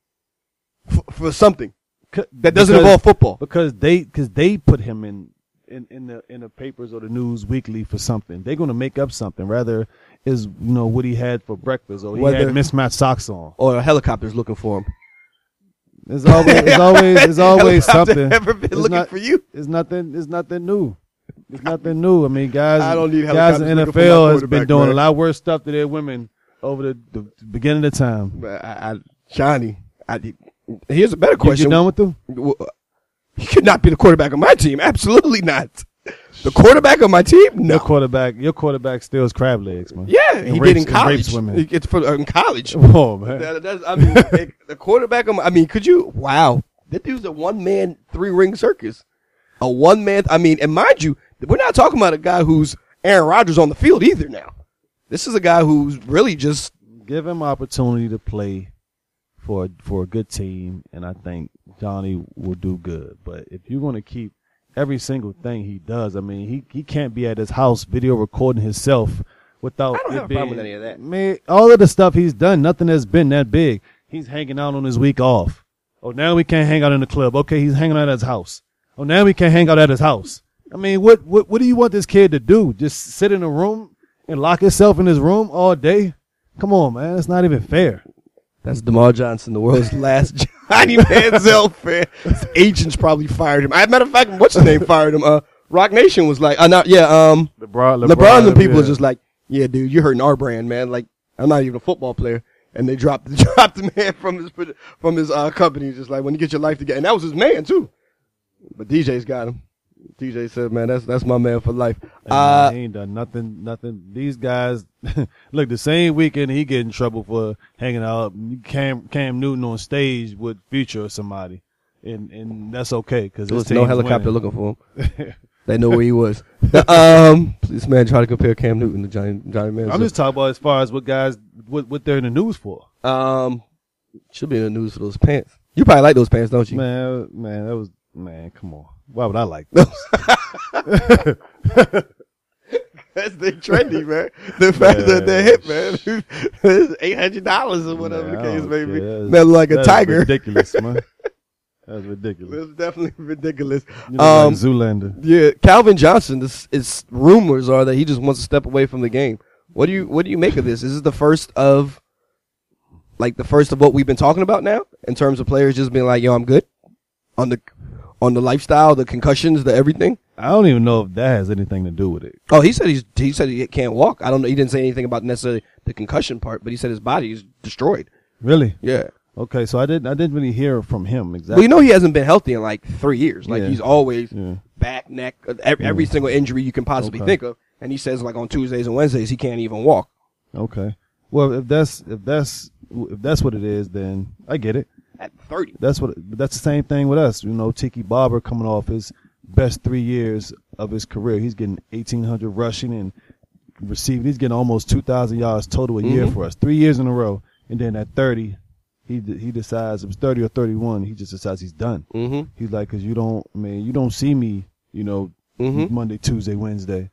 for, for something that doesn't because- involve football. because they because they put him in. In, in the in the papers or the news weekly for something, they're gonna make up something. Rather, is you know what he had for breakfast or he Whether- had mismatched socks on. Or a helicopter's looking for him. There's always there's always there's always something. Ever been It's looking not- for you? It's nothing. It's nothing new. It's nothing new. I mean, guys. I don't need guys in helicopters looking for my NFL has been doing man. a lot worse stuff to their women over the, the beginning of the time. But I, I, Johnny, I, here's a better question. you done with them? He could not be the quarterback of my team. Absolutely not. The quarterback of my team? No. Your quarterback. Your quarterback steals crab legs, man. Yeah, And he rapes- did in college. women. He- It's for uh, in college. Oh man. That- that's- I mean, it- the quarterback. Of, my- I mean, could you? Wow, that dude's a one man three ring circus. A one man. I mean, and mind you, we're not talking about a guy who's Aaron Rodgers on the field either. Now, this is a guy who's really just Give him opportunity to play for for a good team, and I think Johnny will do good. But if you're going to keep every single thing he does, I mean, he he can't be at his house video recording himself without. I don't it have a problem being- with any of that. Man, all of the stuff he's done, nothing has been that big. He's hanging out on his week off. Oh, now we can't hang out in the club. Okay, he's hanging out at his house. Oh, now we can't hang out at his house. I mean, what what what do you want this kid to do? Just sit in a room and lock himself in his room all day? Come on, man. It's not even fair. That's Demar Johnson, the world's last Johnny Manziel fan. His agents probably fired him. As a matter of fact, what's his name fired him? Uh, Roc Nation was like, uh, not, yeah, um, LeBron, LeBron, and the people yeah. was just like, yeah, dude, you're hurting our brand, man. Like, I'm not even a football player. And they dropped, dropped the man from his, from his, uh, company. Just like, when you get your life together. And that was his man, too. But DJ's got him. DJ said, man, that's, that's my man for life. Uh, he ain't done nothing. Nothing. These guys, look, the same weekend he get in trouble for hanging out. Cam Cam Newton on stage with Future or somebody, and and that's okay because there was no helicopter looking for him. They know where he was. um, this man tried to compare Cam Newton to Johnny, Johnny Manziel. I'm just talking about as far as what guys what what they're in the news for. Um, should be in the news for those pants. You probably like those pants, don't you? Man, man, that was man. Come on, why would I like those? That's the trendy, man. The fact that they're hip, man. it's eight hundred dollars or whatever the case may be. look like a That's tiger. Ridiculous, man. That's ridiculous. It's definitely ridiculous. You know, Um, like Zoolander. yeah, Calvin Johnson. This is rumors are that he just wants to step away from the game. What do you What do you make of this? Is this the first of, like, the first of what we've been talking about now in terms of players just being like, "Yo, I'm good," on the on the lifestyle, the concussions, the everything. I don't even know if that has anything to do with it. Oh, he said he's he said he can't walk. I don't know. He didn't say anything about necessarily the concussion part, but he said his body is destroyed. Really? Yeah. Okay, so I didn't I didn't really hear from him exactly. Well, you know he hasn't been healthy in like three years. Like Yeah. he's always Yeah. back, neck, uh, every, every single injury you can possibly Okay. think of. And he says like on Tuesdays and Wednesdays he can't even walk. Okay. Well, if that's if that's if that's what it is, then I get it. At thirty. That's what. That's the same thing with us. You know, Tiki Barber coming off his best three years of his career. He's getting eighteen hundred rushing and receiving. He's getting almost two thousand yards total a year Mhm. for us, three years in a row. And then at thirty, he he decides it was thirty or thirty one. He just decides he's done. Mm-hmm. He's like, cause you don't, man, you don't see me, you know, Mhm. Monday, Tuesday, Wednesday.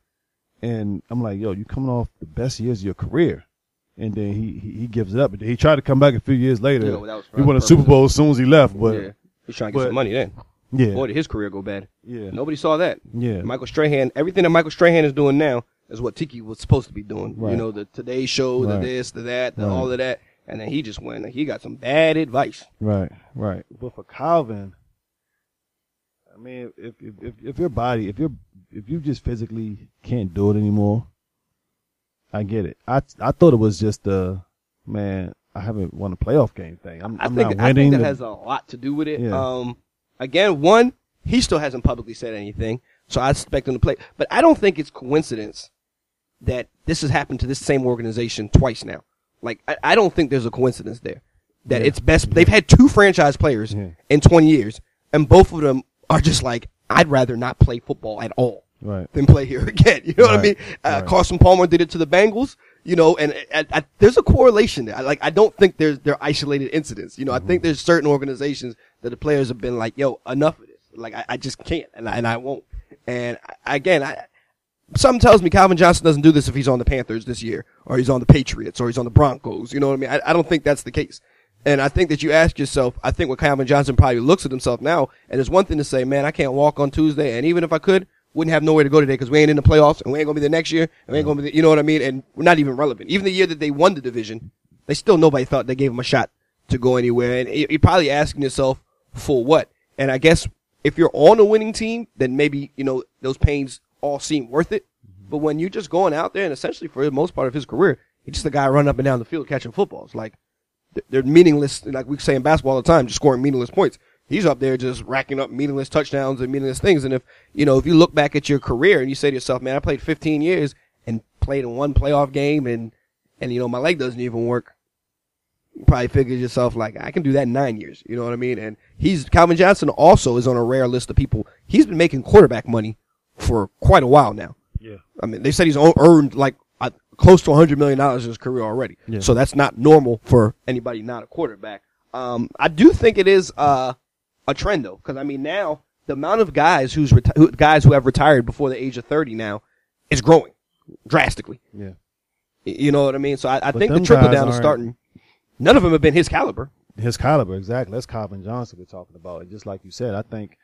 And I'm like, yo, you coming off the best years of your career. And then he, he, he gives it up. He tried to come back a few years later. Yeah, well, that was he won a Super. Bowl as soon as he left. But yeah. He's trying to get but- some money then. yeah, Boy, did his career go bad. yeah, Nobody saw that. yeah, Michael Strahan, everything that Michael Strahan is doing now is what Tiki was supposed to be doing. You know, the Today Show, the Right. this, the that, the Right. all of that. And then he just went, he got some bad advice. right, right. But for Calvin, I mean, if if if, if your body, if you're if you just physically can't do it anymore, I get it. I I thought it was just a man. I haven't won a playoff game thing. I'm, I I'm think I think that the- has a lot to do with it. Yeah. Um, again, one, he still hasn't publicly said anything, so I expect him to play. But I don't think it's coincidence that this has happened to this same organization twice now. Like, I, I don't think there's a coincidence there. That Yeah. it's best. They've had two franchise players Yeah. in 20 years, and both of them are just like, I'd rather not play football at all right. than play here again. You know what I mean? Uh, Right. Carson Palmer did it to the Bengals, you know, and I, I, there's a correlation there. I, like, I don't think there's, they're isolated incidents. You know, I Mm-hmm. think there's certain organizations that the players have been like, yo, enough of this. Like, I, I just can't, and I, and I won't. And I, again, I, something tells me Calvin Johnson doesn't do this if he's on the Panthers this year, or he's on the Patriots, or he's on the Broncos. You know what I mean? I, I don't think that's the case. And I think that you ask yourself, I think what Calvin Johnson probably looks at himself now, and it's one thing to say, man, I can't walk on Tuesday, and even if I could, wouldn't have nowhere to go today because we ain't in the playoffs, and we ain't gonna be the next year, and we ain't gonna be, the, you know what I mean? And we're not even relevant. Even the year that they won the division, they still nobody thought they gave him a shot to go anywhere, and you- you're probably asking yourself for what? And I guess if you're on a winning team, then maybe you know those pains all seem worth it. Mm-hmm. But when you're just going out there and essentially for the most part of his career, he's just a guy running up and down the field catching footballs. Like they're meaningless. Like we say in basketball all the time, just scoring meaningless points. He's up there just racking up meaningless touchdowns and meaningless things. And if you know, if you look back at your career and you say to yourself, "Man, I played 15 years and played in one playoff game, and and you know my leg doesn't even work," you probably figure yourself like, "I can do that in nine years." You know what I mean? And he's Calvin Johnson also is on a rare list of people. He's been making quarterback money for quite a while now. Yeah. I mean, they said he's earned like close to hundred million dollars in his career already. Yeah. So that's not normal for anybody not a quarterback. Um, I do think it is uh, a trend though, because I mean now the amount of guys who's reti- who, guys who have retired before the age of thirty now is growing drastically. Yeah. You know what I mean? So I, I think the trickle down is starting. None of them have been his caliber. his caliber exactly. That's Calvin Johnson we're talking about. And just like you said, I think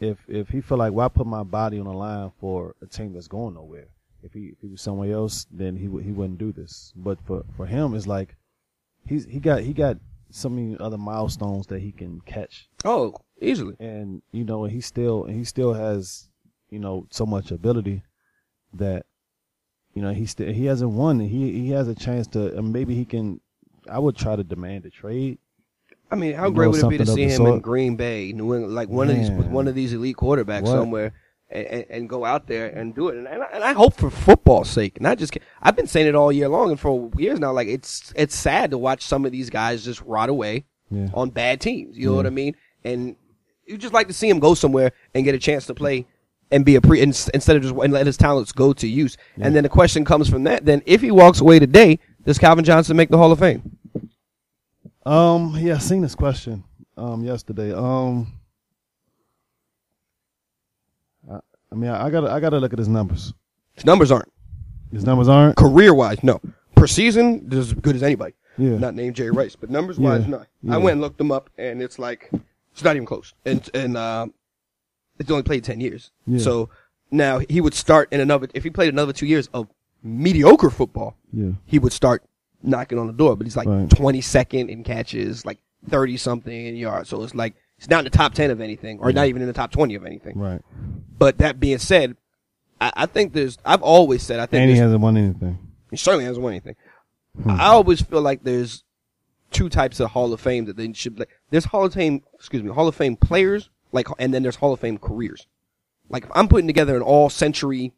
if if he feel like why put my body on the line for a team that's going nowhere. If he if he was somewhere else, then he would he wouldn't do this. But for for him, it's like he's he got he got so many other milestones that he can catch, Oh, easily. and you know, he still and he still has you know, so much ability that, you know, he still he hasn't won. He he has a chance to, and maybe he can. I would try to demand a trade. I mean, how You great would it be to see him in. Green Bay, New England, like one of these one of these elite quarterbacks What? somewhere, and, and, and go out there and do it? And, and, I, and I hope for football's sake, not just. I've been saying it all year long and for years now. Like it's it's sad to watch some of these guys just rot away Yeah. on bad teams. You know what I mean? And you just like to see him go somewhere and get a chance to play and be a pre ins- instead of just and let his talents go to use. And then the question comes from that: then if he walks away today, does Calvin Johnson make the Hall of Fame? Um, yeah, I seen this question um yesterday. Um, I, mean, I, I gotta I gotta look at his numbers. His numbers aren't His numbers aren't. career wise. No, per season, they're as good as anybody. Yeah. Not named Jerry Rice, but numbers wise, Yeah. no. Yeah. I went and looked them up, and it's like it's not even close. And and uh, it's only played ten years. Yeah. So now he would start in another. If he played another two years of mediocre football, Yeah. he would start knocking on the door. But he's like Right. twenty second in catches, like thirty something in yards. So it's like he's not in the top ten of anything, or not even in the top twenty of anything. Right. But that being said, I, I think there's. I've always said I think And he hasn't won anything. he certainly hasn't won anything. Hmm. I always feel like there's two types of Hall of Fame that they should. Like, there's Hall of Fame, excuse me, Hall of Fame players, like, and then there's Hall of Fame careers. Like, if I'm putting together an all-century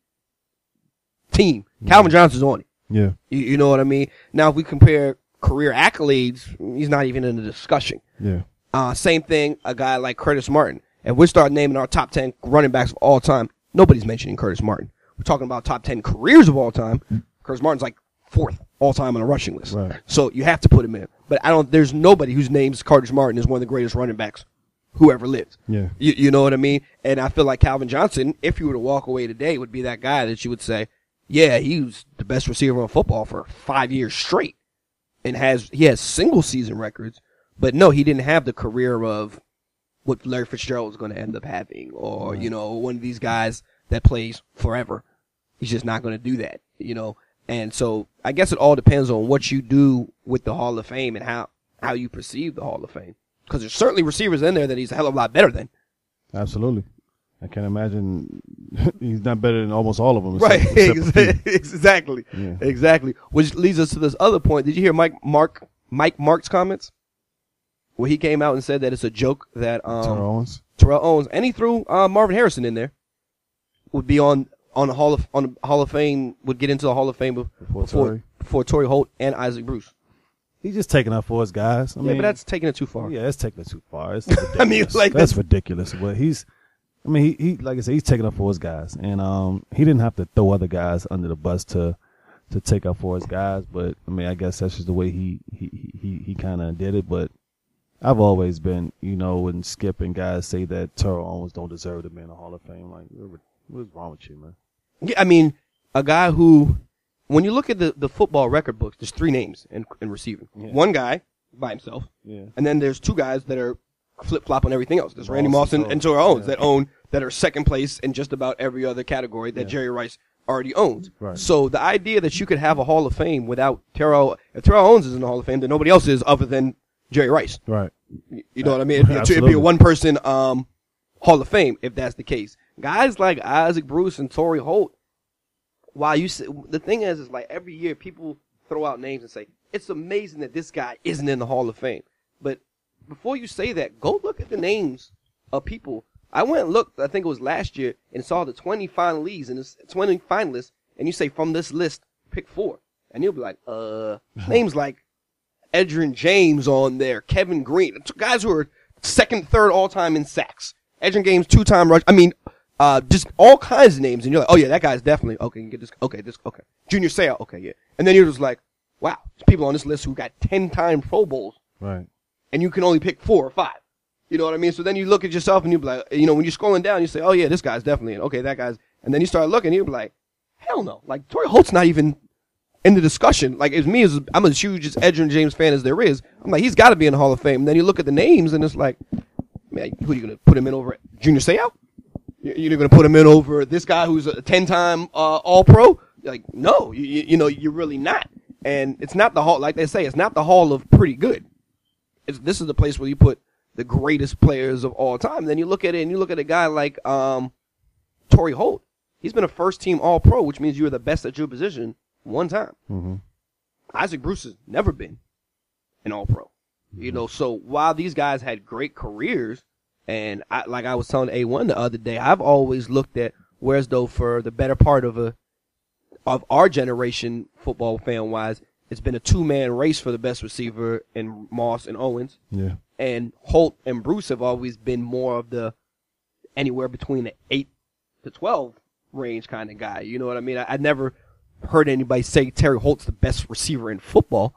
team, Hmm. Calvin Johnson's on it. Yeah. You, you know what I mean? Now, if we compare career accolades, he's not even in the discussion. Yeah. Uh, same thing, a guy like Curtis Martin. If we start naming our top 10 running backs of all time, nobody's mentioning Curtis Martin. We're talking about top 10 careers of all time. Curtis Martin's like fourth all time on a rushing list. Right. So you have to put him in. But I don't, there's nobody whose name's Curtis Martin is one of the greatest running backs who ever lived. Yeah. You, you know what I mean? And I feel like Calvin Johnson, if you were to walk away today, would be that guy that you would say, yeah, he was the best receiver in football for five years straight and has, he has single season records, but no, he didn't have the career of what Larry Fitzgerald was going to end up having or, you know, one of these guys that plays forever. He's just not going to do that, you know? And so I guess it all depends on what you do with the Hall of Fame and how, how you perceive the Hall of Fame. Cause there's certainly receivers in there that he's a hell of a lot better than. Absolutely. I can't imagine he's not better than almost all of them. Right. except- except exactly. Yeah. Exactly. Which leads us to this other point. Did you hear Mike Martz Mike Martz's comments? Where he came out and said that it's a joke that um Terrell Owens. Terrell Owens and he threw uh, Marvin Harrison in there would be on on the Hall of on the Hall of Fame would get into the Hall of Fame before Before before, Torry. before Torry Holt and Isaac Bruce. He's just taking up for his guys. I yeah, mean, but that's taking it too far. yeah, that's taking it too far. I mean, like, that's that's- ridiculous. But he's, I mean, he, he like I said, he's taking up for his guys, and um, he didn't have to throw other guys under the bus to to take up for his guys. But I mean, I guess that's just the way he he he he kind of did it. But I've always been, you know, when Skip and guys say that Terrell Owens don't deserve to be in the Hall of Fame, like, what's wrong with you, man? Yeah, I mean, a guy who, when you look at the, the football record books, there's three names in, in receiving. Yeah. One guy by himself, Yeah. and then there's two guys that are flip flop on everything else. There's Randy Moss and and. Terrell Owens Yeah. that own that are second place in just about every other category that Yeah. Jerry Rice already owns. Right. So the idea that you could have a Hall of Fame without Terrell, if Terrell Owens is in the Hall of Fame, then nobody else is other than Jerry Rice. Right. You know what I mean? It'd be, a, it'd be a one person um, Hall of Fame if that's the case. Guys like Isaac Bruce and Torry Holt. While you say, the thing is, is like every year people throw out names and say it's amazing that this guy isn't in the Hall of Fame. But before you say that, go look at the names of people. I went and looked. I think it was last year and saw the twenty finalists and it's twenty finalists, and you say from this list pick four, and you'll be like, uh, names like Edgerrin James on there, Kevin Greene, guys who are second, third all time in sacks. Edgerrin James two time rush. I mean, uh, just all kinds of names, and you're like, oh yeah, that guy's definitely okay. You get this. Okay, this. Okay, Junior Seau. Okay, yeah. And then you're just like, wow, there's people on this list who got ten time Pro Bowls, Right. and you can only pick four or five. You know what I mean? So then you look at yourself and you be like, you know, when you're scrolling down, you say, oh yeah, this guy's definitely in. Okay, that guy's. And then you start looking, and you're like, hell no. Like Torry Holt's not even in the discussion. Like as me I'm as huge as Edgerrin James fan as there is. I'm like, he's got to be in the Hall of Fame. And then you look at the names, and it's like, man, who are you gonna put him in over Junior Seau? You- You're gonna put him in over this guy who's a 10 time uh, All Pro? Like, no, you, you you know, you're really not. And it's not the hall, like they say, it's not the hall of pretty good. It's, this is the place where you put the greatest players of all time. Then you look at it and you look at a guy like um, Torry Holt, he's been a first team All Pro, which means you are the best at your position one time. hmm Isaac Bruce has never been an All Pro. You know, so while these guys had great careers, and I, like I was telling A1 the other day, I've always looked at whereas though for the better part of a of our generation, football fan wise, it's been a two man race for the best receiver in Moss and Owens, Yeah. and Holt and Bruce have always been more of the anywhere between the eight to twelve range kind of guy. You know what I mean? I, I never heard anybody say Torry Holt's the best receiver in football,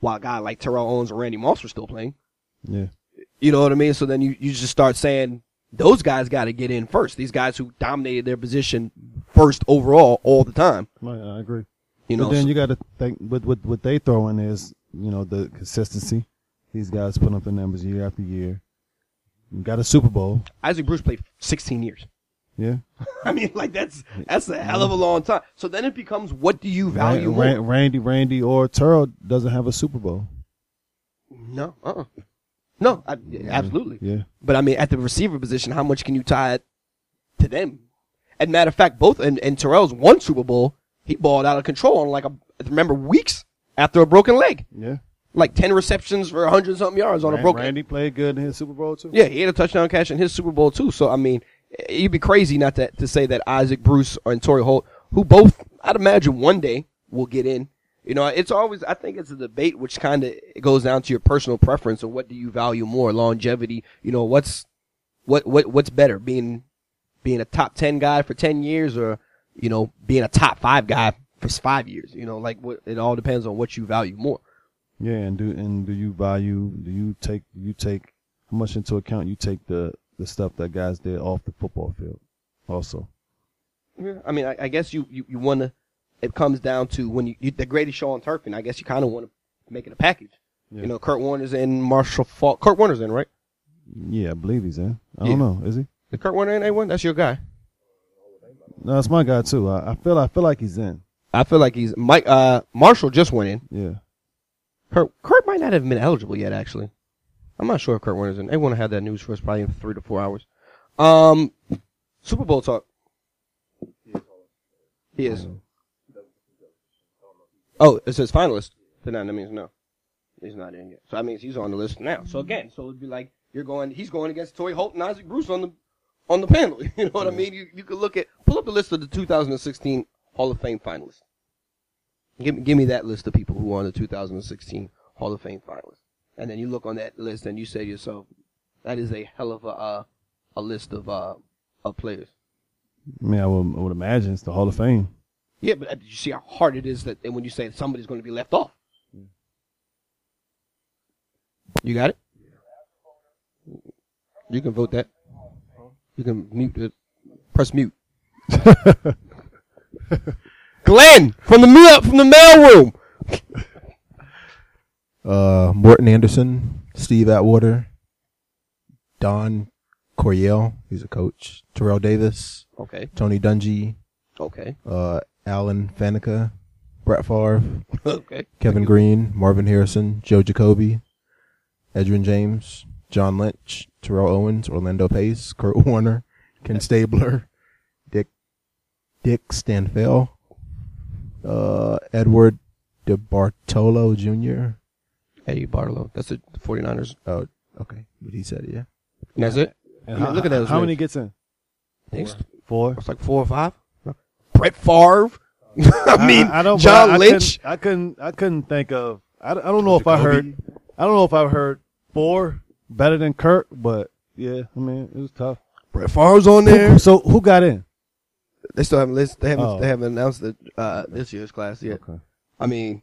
while a guy like Terrell Owens or Randy Moss were still playing. Yeah. You know what I mean? So then you, you just start saying those guys got to get in first. These guys who dominated their position first overall all the time. Right, I agree. You know, but then you got to think what what what they throw in is you know the consistency. These guys put up the numbers year after year. You got a Super Bowl. Isaac Bruce played 16 years. Yeah. I mean, like that's that's a hell of a long time. So then it becomes, what do you value Ran- more? Ran- Randy, Randy, or Terrell doesn't have a Super Bowl. No, uh, no, I, absolutely. Yeah. But I mean, at the receiver position, how much can you tie it to them? And matter of fact, both and, and Terrell's one Super Bowl, he balled out of control on like a remember weeks after a broken leg, Yeah. like ten receptions for hundred something yards on a broken. Randy played good in his Super Bowl too. Yeah, he had a touchdown catch in his Super Bowl too. So I mean, you'd be crazy not to to say that Isaac Bruce and Torry Holt, who both I'd imagine one day will get in. You know, it's always I think it's a debate which kind of goes down to your personal preference and what do you value more, longevity. You know, what's what what what's better, being being a top ten guy for ten years or you know being a top five guy for five years. You know, like what, it all depends on what you value more. Yeah, and do and do you value? Do you take you take how much into account you take the the stuff that guys did off the football field? Also, Yeah, I mean, I, I guess you, you, you want to, it comes down to when you, you the greatest show on turf, and I guess you kind of want to make it a package. Yeah. You know, Kurt Warner's in, Marshall Faulk. Kurt Warner's in, right? yeah, I believe he's in. I Yeah. don't know, is he? Is Kurt Warner in A1? That's your guy. No, that's my guy too. I, I feel I feel like he's in. I feel like he's, Mike, uh, Marshall just went in. Yeah, Kurt, Kurt might not have been eligible yet, actually. I'm not sure if Kurt Warner's in. A1 had that news for us probably in three to four hours. Um, Super Bowl talk. He is. Oh, it says finalist. Then that means no. He's not in yet. So that means he's on the list now. So again, so it'd be like you're going he's going against Torry Holt and Isaac Bruce on the on the panel. You know what I mean? You you could look at pull up the list of the 2016 Hall of Fame finalists. Give me give me that list of people who are on the 2016 Hall of Fame finalists. And then you look on that list and you say to yourself, that is a hell of a uh, a list of uh of players. I mean, I would, I would imagine it's the Hall of Fame. Yeah, but did you see how hard it is that and when you say somebody's going to be left off? You got it. You can vote that. You can mute it. Press mute. Glenn from the from the mail room. Uh, Morten Andersen, Steve Atwater, Don Coryell, he's a coach, Terrell Davis, Okay. Tony Dungy, Okay. uh, Alan Faneca, Brett Favre, Okay. Kevin Greene, Marvin Harrison, Joe Jacoby, Edgerrin James, John Lynch, Terrell Owens, Orlando Pace, Kurt Warner, Ken Stabler, Dick Dick Stanfel, uh, Edward DeBartolo Jr. Eddie Barlow. That's the 49ers. Oh, okay, but he said yeah. And that's it. And I mean, how, look at that. How many gets in? I think Four. it's like four or five. Brett Favre. I mean, I, don't, John I, I Lynch. Couldn't, I couldn't. I couldn't think of. I, don't- I don't know if I heard. I don't know if I heard four better than Kirk, but yeah, I mean it was tough. Brett Favre's on Who- there. so who got in? They still haven't list. They haven't. Oh. They haven't announced the, uh, this year's class yet. Okay. I mean,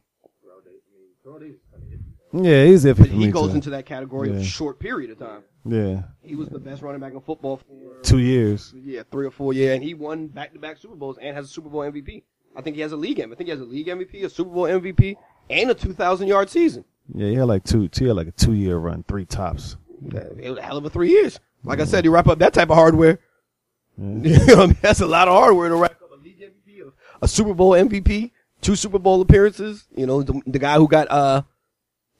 Yeah, he's for he goes into that category of Yeah. short period of time. yeah, He was the best running back in football for two years. yeah three or four years, and he won back to back Super Bowls and has a Super Bowl MVP. I think he has a league MVP. I think he has a league MVP, a Super Bowl MVP, and a two thousand yard season. Yeah, he had like two. He had like a two year run, three tops. It was a hell of a three years. Like I said, you wrap up that type of hardware. Yeah. You know, what I mean? that's a lot of hardware to wrap up a league MVP, a, a Super Bowl MVP, two Super Bowl appearances. You know, the, the guy who got uh,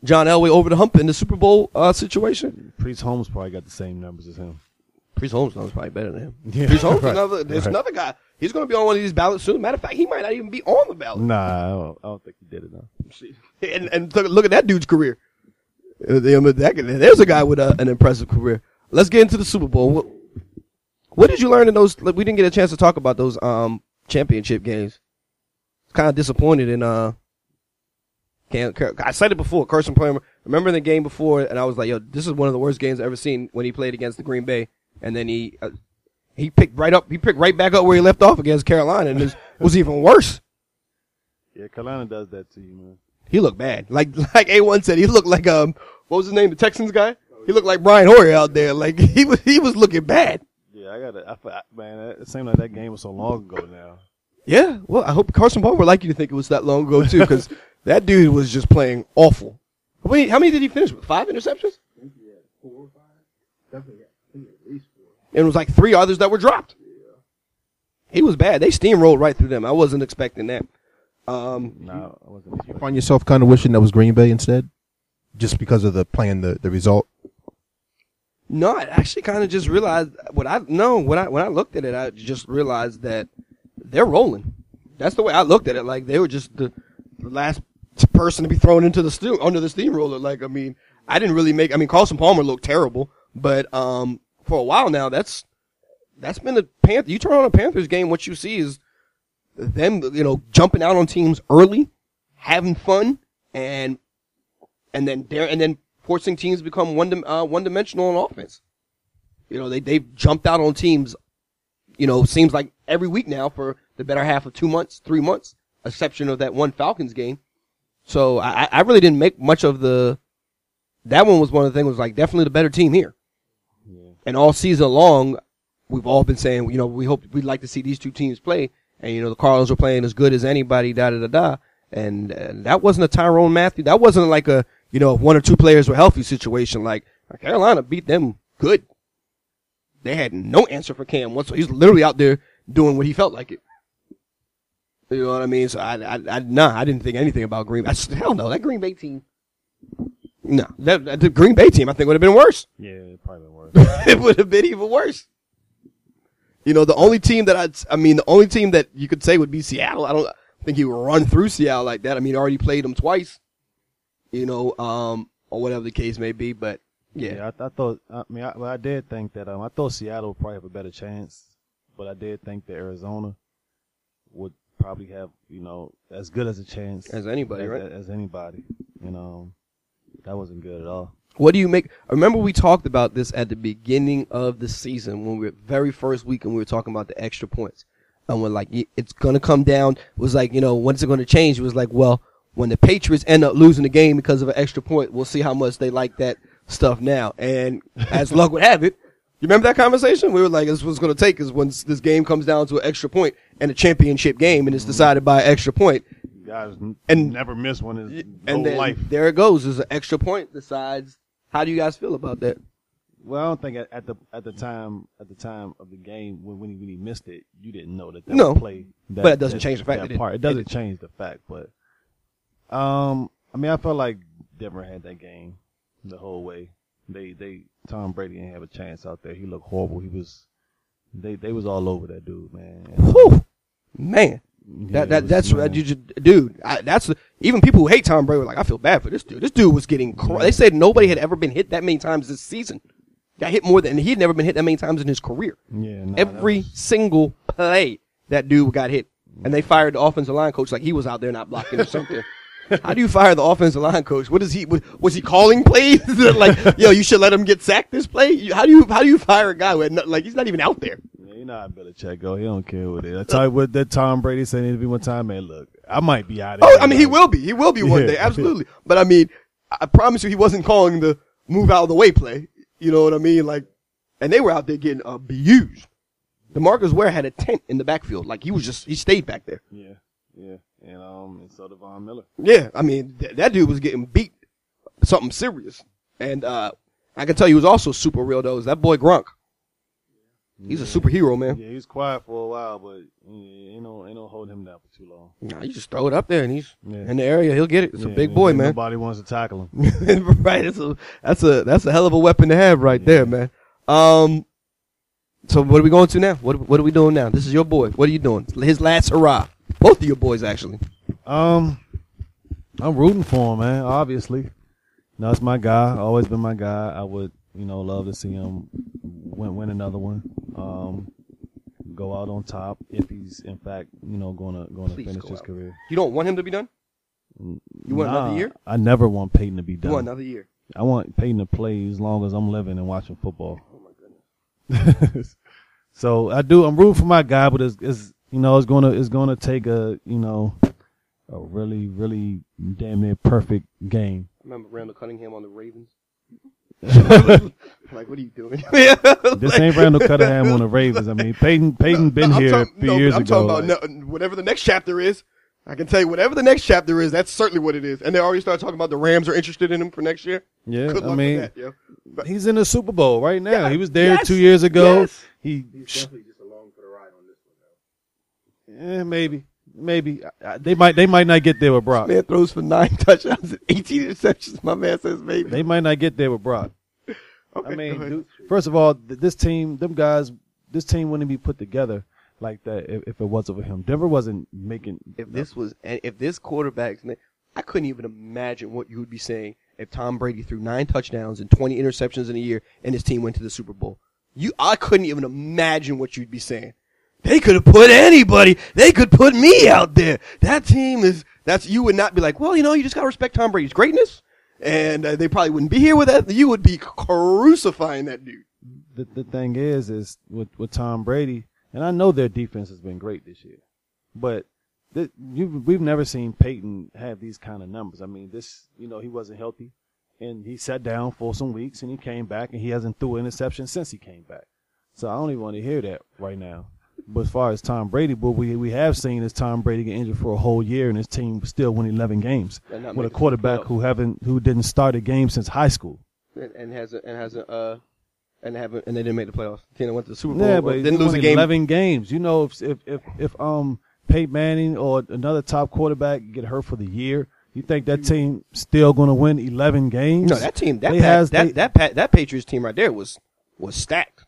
John Elway over the hump in the Super Bowl uh, situation. Priest Holmes probably got the same numbers as him. Priest Holmes is probably better than him. Yeah, Priest Holmes, right, another, there's right. another guy. He's going to be on one of these ballots soon. Matter of fact, he might not even be on the ballot. Nah, I don't, I don't think he did it. No. And, and look, look at that dude's career. Uh, that- There's a guy with a, an impressive career. Let's get into the Super Bowl. What, what did you learn in those? like, We didn't get a chance to talk about those um championship games. Kind of disappointed in uh. I said it before. Carson Palmer. Remember the game before, and I was like, "Yo, this is one of the worst games I've ever seen." When he played against the Green Bay, and then he uh, he picked right up. He picked right back up where he left off against Carolina, and it was, even worse. Yeah, Carolina does that to you, man. He looked bad. Like like A1 said, he looked like um what was his name? The Texans guy? He looked like Brian Hoyer out there. Like he was he was looking bad. Yeah, I got to I, man, it seemed like that game was so long ago now. Yeah. Well, I hope Carson Palmer would like you to think it was that long ago too, because that dude was just playing awful. How many, how many did he finish with? Five interceptions? four or five? definitely at least And it was like three others that were dropped. He was bad. They steamrolled right through them. I wasn't expecting that. Um, No, I wasn't. expecting- Find yourself kind of wishing that was Green Bay instead, just because of the playing the the result. No, I actually kind of just realized what I no when I when I looked at it, I just realized that they're rolling. That's the way I looked at it. Like they were just the, the last person to be thrown into the steam under the steamroller. Like I mean, I didn't really make. I mean, Carson Palmer looked terrible, but um, for a while now, that's that's been the Panther. You turn on a Panthers game, what you see is them, you know, jumping out on teams early, having fun, and and then there and then forcing teams to become one uh, one dimensional on offense. You know, they they've jumped out on teams. You know, seems like every week now for the better half of two months, three months, exception of that one Falcons game. So I, I really didn't make much of the. That one was one of the things was like definitely the better team here. Yeah. And all season long, we've all been saying, you know, we hope we'd like to see these two teams play. And you know, the Cardinals were playing as good as anybody, da da da da. And, and that wasn't a Tyrann Mathieu. That wasn't like a you know one or two players were healthy situation. Like Carolina beat them good. They had no answer for Cam once. He's literally out there doing what he felt like it. You know what I mean? So I, I, I nah, I didn't think anything about Green. I, hell no, that Green Bay team. No, that, that- the Green Bay team I think would have been worse. Yeah, it probably been worse. it would have been even worse. You know, the only team that I'd, I mean, the only team that you could say would be Seattle. I don't think he would run through Seattle like that. I mean, already played them twice. You know, um, or whatever the case may be, but yeah. Yeah, I, I thought. I mean, I, well, I did think that. Um, I thought Seattle would probably have a better chance, but I did think that Arizona would probably have, you know, as good as a chance As anybody, as, right? as anybody. You know, that wasn't good at all. What do you make? Remember we talked about this at the beginning of the season when we were very first week and we were talking about the extra points. And we're like, it's gonna come down. It was like, you know, when's it gonna change? It was like, well, when the Patriots end up losing the game because of an extra point, we'll see how much they like that stuff now. And as luck would have it, you remember that conversation? We were like, this was gonna take is when this game comes down to an extra point and a championship game and it's decided by an extra point. You guys And- never miss one in his And then life. there it goes. There's an extra point decides. How do you guys feel about that? Well, I don't think at, the at the time at the time of the game when when he, when he missed it, you didn't know that that No. play. That, But it doesn't change the fact that that it- part. It doesn't change the fact, but um, I mean, I felt like Denver had that game the whole way. They they Tom Brady didn't have a chance out there. He looked horrible. He was they they was all over that dude, man. Whew. Man, yeah, that that was- that's man. you just, dude. I, that's even people who hate Tom Brady were like, I feel bad for this dude. This dude was getting. Cr- They said nobody had ever been hit that many times this season. Got hit more than he'd never been hit that many times in his career. yeah, nah, Every was- single play that dude got hit, and they fired the offensive line coach like he was out there not blocking or something. How do you fire the offensive line coach? What is he? Was, was he calling plays? like, yo, you should let him get sacked this play. You- How do you how do you fire a guy with no, like he's not even out there? Yeah, you know how Belichick go. He don't care what it is. I tell you what that Tom Brady said an interview one time, man. Look, I might be out of Oh. I mean, he will be. He will be one Yeah. day, absolutely. But I mean, I promise you, he wasn't calling the move out of the way play. You know what I mean? Like, and they were out there getting abused. DeMarcus Ware had a tent in the backfield. Like he was just, he stayed back there. Yeah, yeah, and um, and so did Von Miller. Yeah, I mean, th- that dude was getting beat something serious. And, uh, I can tell you, he was also super real though. Is that boy Gronk? He's a superhero, man. Yeah, he was quiet for a while, but yeah, ain't no ain't no holding him down for too long. Nah, you just throw it up there and he's Yeah. in the area. He'll get it. It's a big boy, man. Nobody wants to tackle him. right. That's a, that's a, that's a hell of a weapon to have right there, man. Um, So what are we going to now? What what are we doing now? This is your boy. What are you doing? His last hurrah. Both of your boys actually. Um, I'm rooting for him, man. Obviously, no, it's my guy. Always been my guy. I would, you know, love to see him win, win another one. Um, go out on top if he's in fact, you know, going to going to Please finish go his out. career. You don't want him to be done. You want another year? I never want Peyton to be You done. want another year? I want Peyton to play as long as I'm living and watching football. Oh my goodness. so I do. I'm rooting for my guy, but it's, it's you know it's gonna it's gonna take a you know a really really damn near perfect game. I remember Randall Cunningham on the Ravens. like, what are you doing? This ain't Randall Cunningham on the Ravens. I mean, Peyton Peyton been I'm here talking- a few no, but years I'm ago. talking about no, whatever the next chapter is. I can tell you whatever the next chapter is. That's certainly what it is. And they already started talking about the Rams are interested in him for next year. yeah, Good luck I mean, with that, yo. But- he's in the Super Bowl right now. Yeah, he was there yes, two years ago. yes. He definitely just along for the ride on this one, eh, maybe maybe I- I- they might they might not get there with Brock. Man throws for nine touchdowns and 18 interceptions. My man says maybe. They might not get there with Brock. okay, I mean, dude, first of all, th- this team, them guys, this team wouldn't be put together like that if, if it wasn't for him. Denver wasn't making. if this was, and if this quarterback's name, I couldn't even imagine what you would be saying if Tom Brady threw nine touchdowns and 20 interceptions in a year and his team went to the Super Bowl. You, I couldn't even imagine what you'd be saying. They could have put anybody. They could put me out there. That team is, that's, you would not be like, well, you know, you just gotta respect Tom Brady's greatness. And uh, they probably wouldn't be here with that. You would be crucifying that dude. the, the thing is, is with, with Tom Brady, and I know their defense has been great this year, but th- we've never seen Peyton have these kind of numbers. I mean, this, you know, he wasn't healthy, and he sat down for some weeks, and he came back, and he hasn't threw an interception since he came back. So I don't even want to hear that right now. But as far as Tom Brady, what we we have seen is Tom Brady get injured for a whole year, and his team still win 11 games with a make it to the quarterback who haven't who didn't start a game since high school. And, and has a, and has a, uh, and haven't, and they didn't make the playoffs. Tina went to the Super Bowl. Yeah, but didn't lose a game. Eleven games. You know, if if if, if um Peyton Manning or another top quarterback get hurt for the year, you think that team still going to win eleven games? No, that team, that Pat, has- that they- that Pat, that Patriots team right there was was stacked.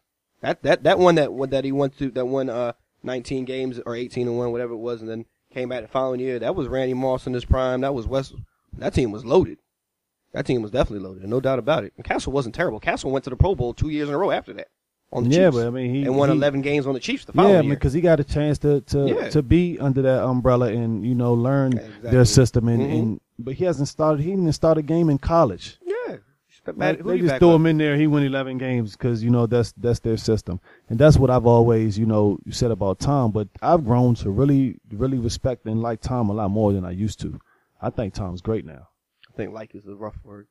That that that one that that he went to that won uh 19 games or 18 and one whatever it was, and then came back the following year. That was Randy Moss in his prime. That was West. That team was loaded. That team was definitely loaded, no doubt about it. And Cassel wasn't terrible. Cassel went to the Pro Bowl two years in a row after that. On the Yeah, Chiefs. but I mean, he- and won he- 11 games on the Chiefs the following yeah, year. Yeah, because he got a chance to to, Yeah. to be under that umbrella and you know learn Exactly. their system and, Mhm. and but he hasn't started. He didn't start a game in college. Yeah, Step Like, who they just threw him in there. He won 11 games because you know that's that's their system, and that's what I've always you know said about Tom. But I've grown to really really respect and like Tom a lot more than I used to. I think Tom's great now. I think like is a rough word.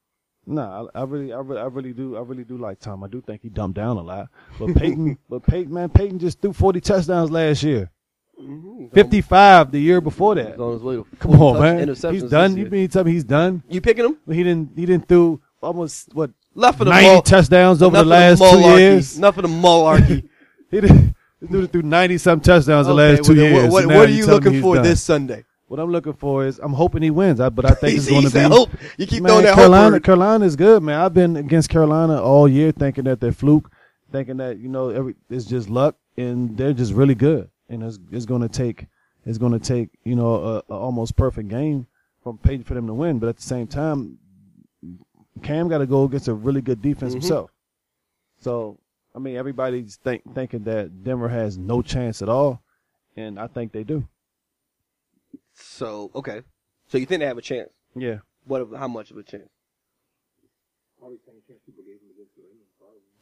No, I, I really, I really, I really do, I really do like Tom. I do think he dumped down a lot, but Peyton, but Peyton, man, Peyton just threw 40 touchdowns last year, Mm-hmm. 55 the year before that. On his way to Come on, man, he's done. You mean tell me he's done? You picking him? He didn't, he didn't throw almost what Left for the 90 mul- touchdowns over the last two years. Of the malarkey. He did. Dude threw 90 some touchdowns the Okay, last two well, years. What, what, what are you you tell me looking for done. this Sunday? What I'm looking for is I'm hoping he wins, I, but I think it's going to be. hope. You keep Man, throwing that Carolina, hope. Carolina is good, man. I've been against Carolina all year, thinking that they're fluke, thinking that you know every it's just luck, and they're just really good. And it's it's going to take it's going to take you know a, a almost perfect game from Peyton for them to win. But at the same time, Cam got to go against a really good defense Mhm. himself. So I mean, everybody's think, thinking that Denver has no chance at all, and I think they do. So okay. So you think they have a chance? Yeah. What? How much of a chance?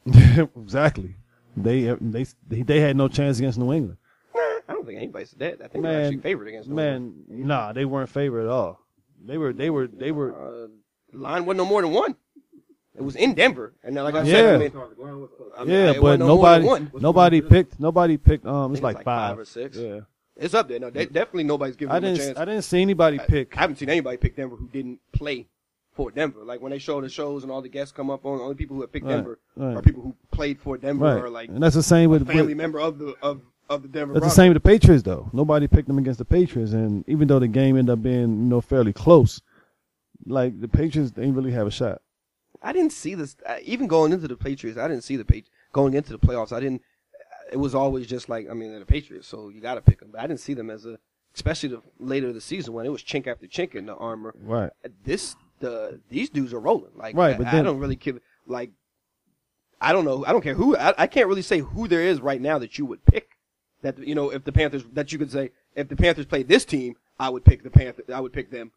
exactly. They they they had no chance against New England. Nah, I don't think anybody said that. I think they're Man, actually favored against New England. Man, nah, they weren't favored at all. They were they were they were Uh, line wasn't no more than one. It was in Denver, and then like I said, I mean, I mean, yeah, it but wasn't no more nobody one. nobody picked nobody picked um it's like, five. five or six. Yeah. It's up there. No, they, definitely nobody's giving I them a didn't chance. I didn't see anybody pick I haven't seen anybody pick Denver who didn't play for Denver. Like when they show the shows and all the guests come up on, the only people who have picked Right, Denver right. are people who played for Denver right. or like and that's the same with, family with member of the of of the Denver. that's the Broncos. same with the Patriots though. Nobody picked them against the Patriots and even though the game ended up being, you know, fairly close, like the Patriots they didn't really have a shot. I didn't see this. Uh, even going into the Patriots, I didn't see the Patriots going into the playoffs. I didn't. it was always just like I mean they're the Patriots, so you got to pick them. But I didn't see them as a, especially the later of the season when it was chink after chink in the armor. Right. This the these dudes are rolling. Like Right, but I then- don't really give like I don't know. I don't care who. I, I can't really say who there is right now that you would pick. That you know, if the Panthers, that you could say, if the Panthers played this team, I would pick the Panther. I would pick them.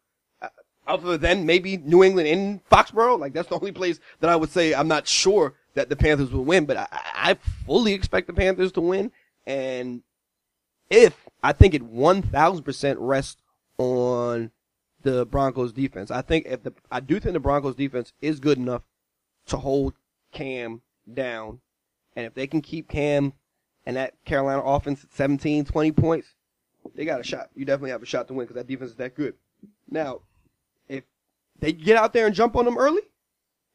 Other than maybe New England in Foxborough, like that's the only place that I would say I'm not sure that the Panthers will win. But I, I fully expect the Panthers to win, and if I think it 1,000% rests on the Broncos defense. I think if the I do think the Broncos defense is good enough to hold Cam down, and if they can keep Cam and that Carolina offense at 17, 20 points, they got a shot. You definitely have a shot to win because that defense is that good. Now, they get out there and jump on them early,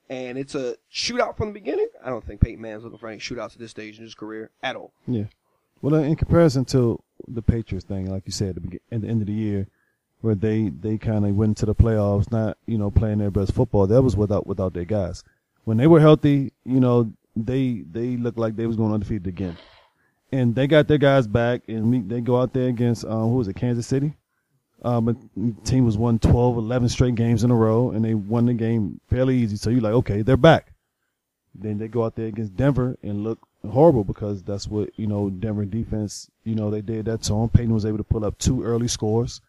and it's a shootout from the beginning, I don't think Peyton Manning's looking for any shootouts at this stage in his career at all. Yeah. Well, in comparison to the Patriots thing, like you said at the, at the end of the year, where they, they kind of went into the playoffs, not you know playing their best football. That was without without their guys. When they were healthy, you know they they looked like they was going undefeated again, and they got their guys back, and we, they go out there against um, who was it, Kansas City. Um, team was won 12, 11 straight games in a row, and they won the game fairly easy. So you're like, okay, they're back. Then they go out there against Denver and look horrible because that's what you know Denver defense. You know they did that to him. Peyton was able to pull up two early scores,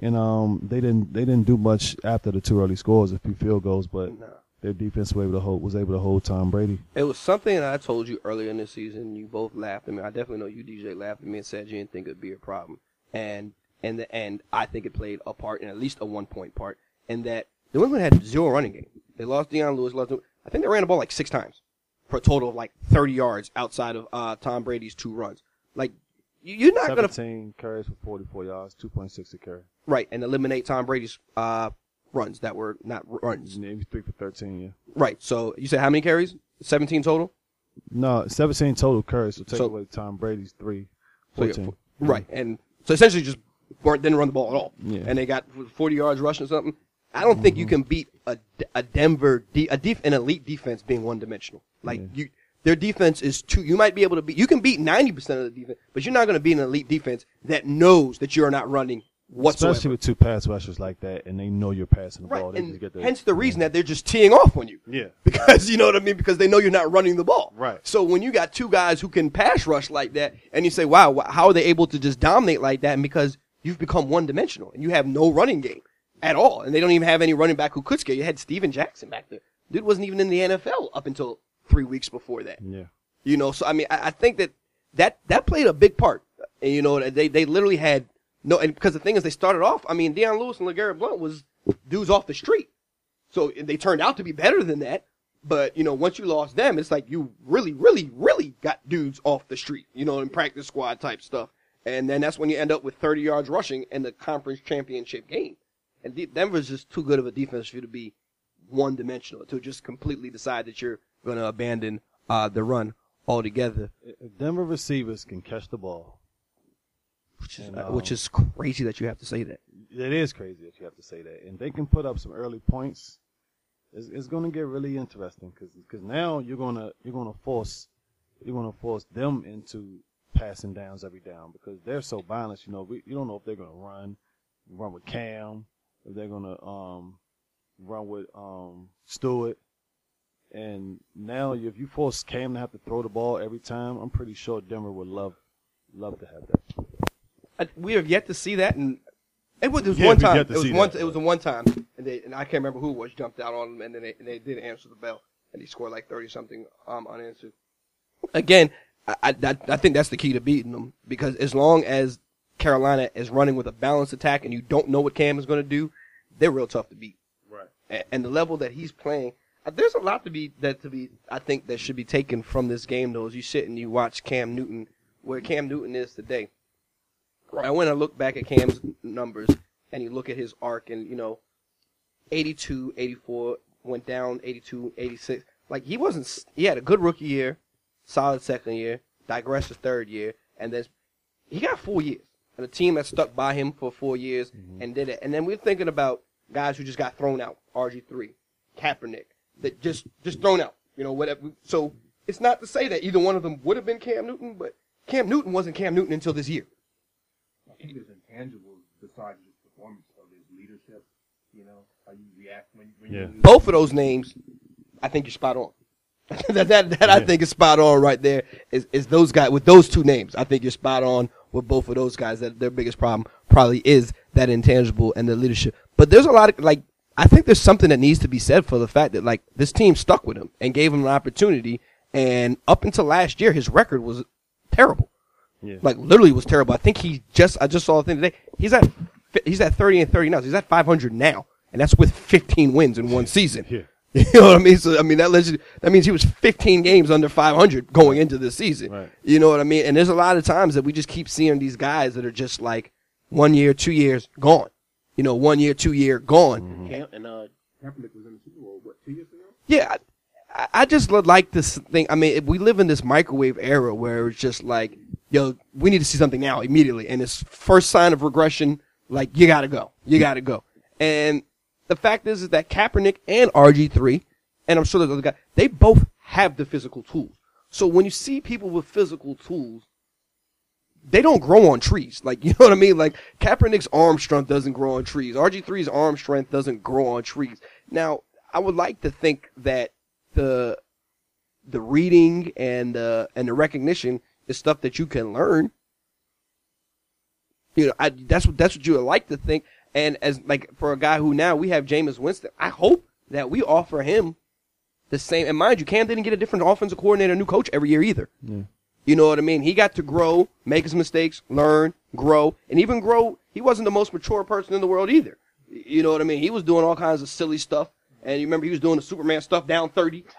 and um they didn't they didn't do much after the two early scores, a few field goals, but No. their defense was able to hold was able to hold Tom Brady. It was something I told you earlier in the season. You both laughed at me. I definitely know you, DJ, laughed at me and said you didn't think it'd be a problem. And and the and I think it played a part in at least a one point part. In that New England had zero running game. They lost Dion Lewis. Lost. I think they ran the ball like six times for a total of like 30 yards outside of uh, Tom Brady's two runs. Like you- you're not gonna 17 carries for 44 yards, 2.6 a carry. right and eliminate Tom Brady's uh, runs that were not runs. Maybe three for 13. Yeah. Right. So you said how many carries? 17 total. No, 17 total carries. So take So- away Tom Brady's three. So, yeah, 14. right, and so essentially just weren't didn't run the ball at all, Yeah. and they got 40 yards rushing or something. I don't think you mm-hmm. can beat a, a Denver de- a def- an elite defense being one dimensional. Like Yeah. you, their defense is too. You might be able to beat. You can beat 90 percent of the defense, but you're not going to beat an elite defense that knows that you are not running whatsoever. Especially with two pass rushers like that, and they know you're passing the ball. right, They and get the, hence the reason that they're just teeing off on you. Yeah. because you know what I mean. Because they know you're not running the ball. Right. So when you got two guys who can pass rush like that, and you say, "Wow, how are they able to just dominate like that?" And because you've become one dimensional and you have no running game at all, and they don't even have any running back who could scare you. Had Steven Jackson back there. Dude wasn't even in the NFL up until three weeks before that. Yeah. You know, so I mean, I, I think that that that played a big part. And you know, they they literally had no, and because the thing is, they started off. I mean, Dion Lewis and LeGarrette Blunt was dudes off the street, so they turned out to be better than that. But you know, once you lost them, it's like you really, really, really got dudes off the street. You know, in practice squad type stuff, and then that's when you end up with 30 yards rushing in the conference championship game. And De- Denver's just too good of a defense for you to be one dimensional to just completely decide that you're going to abandon uh, the run altogether, If Denver receivers can catch the ball, which is, And, um, which is crazy that you have to say that. it is crazy that you have to say that, and they can put up some early points. It's, it's going to get really interesting because now you're gonna you're gonna force you're gonna force them into passing downs every down because they're so balanced. You know, we, you don't know if they're gonna run run with Cam, if they're gonna um run with um Stewart. And now, if you force Cam to have to throw the ball every time, I'm pretty sure Denver would love love to have that. I, we have yet to see that, and it was, it was Yeah, one time. It was one. that. It was a one time, and they and I can't remember who it was jumped out on them, and then they, and they did answer the bell, and he scored like thirty something um unanswered. Again, I, I I think that's the key to beating them because as long as Carolina is running with a balanced attack, and you don't know what Cam is going to do, they're real tough to beat. Right. and, and the level that he's playing. uh, There's a lot to be that to be. I think that should be taken from this game though. As you sit and you watch Cam Newton, where Cam Newton is today. Right. I went and look back at Cam's numbers, and you look at his arc, and you know, 82, 84, went down 82, 86. Like he wasn't. He had a good rookie year, solid second year, digressed his third year, and then he got four years. And a team that stuck by him for four years mm-hmm. and did it. And then we're thinking about guys who just got thrown out. RG3, Kaepernick, that just just thrown out. You know, whatever. So it's not to say that either one of them would have been Cam Newton, but Cam Newton wasn't Cam Newton until this year. I think there's intangibles besides just performance of his leadership. You know, how you react when, when Yeah. you lose. Both of those names, I think you're spot on. that that, that I think is spot on right there. Is is those guys with those two names? I think you're spot on with both of those guys. That their biggest problem probably is that intangible and the leadership. But there's a lot of like I think there's something that needs to be said for the fact that like this team stuck with him and gave him an opportunity. And up until last year, his record was terrible. Yeah. Like literally was terrible. I think he just I just saw the thing today. He's at he's at 30 and 30 now. He's at 500 now, and that's with 15 wins in one season. Yeah. You know what I mean? So I mean that lets you, that means he was 15 games under 500 going into this season. Right. You know what I mean? And there's a lot of times that we just keep seeing these guys that are just like one year, two years gone. You know, one year, two year gone. Cam- and uh, Kaepernick was in the Super Bowl what two years ago? Yeah, I, I just like this thing. I mean, if we live in this microwave era where it's just like, yo, we need to see something now immediately, and it's first sign of regression. Like, you gotta go, you gotta go. And the fact is, is that Kaepernick and RG three, and I'm sure there's other guys, they both have the physical tools. So when you see people with physical tools, they don't grow on trees. Like, you know what I mean? Like, Kaepernick's arm strength doesn't grow on trees. RG3's arm strength doesn't grow on trees. Now, I would like to think that the, the reading and, the, and the recognition is stuff that you can learn. You know, I, that's what, that's what you would like to think. And as, like, for a guy who now we have Jameis Winston, I hope that we offer him the same. And mind you, Cam didn't get a different offensive coordinator, new coach every year either. You know what I mean? He got to grow, make his mistakes, learn, grow, and even grow. He wasn't the most mature person in the world either. You know what I mean? He was doing all kinds of silly stuff. And you remember he was doing the Superman stuff down 30.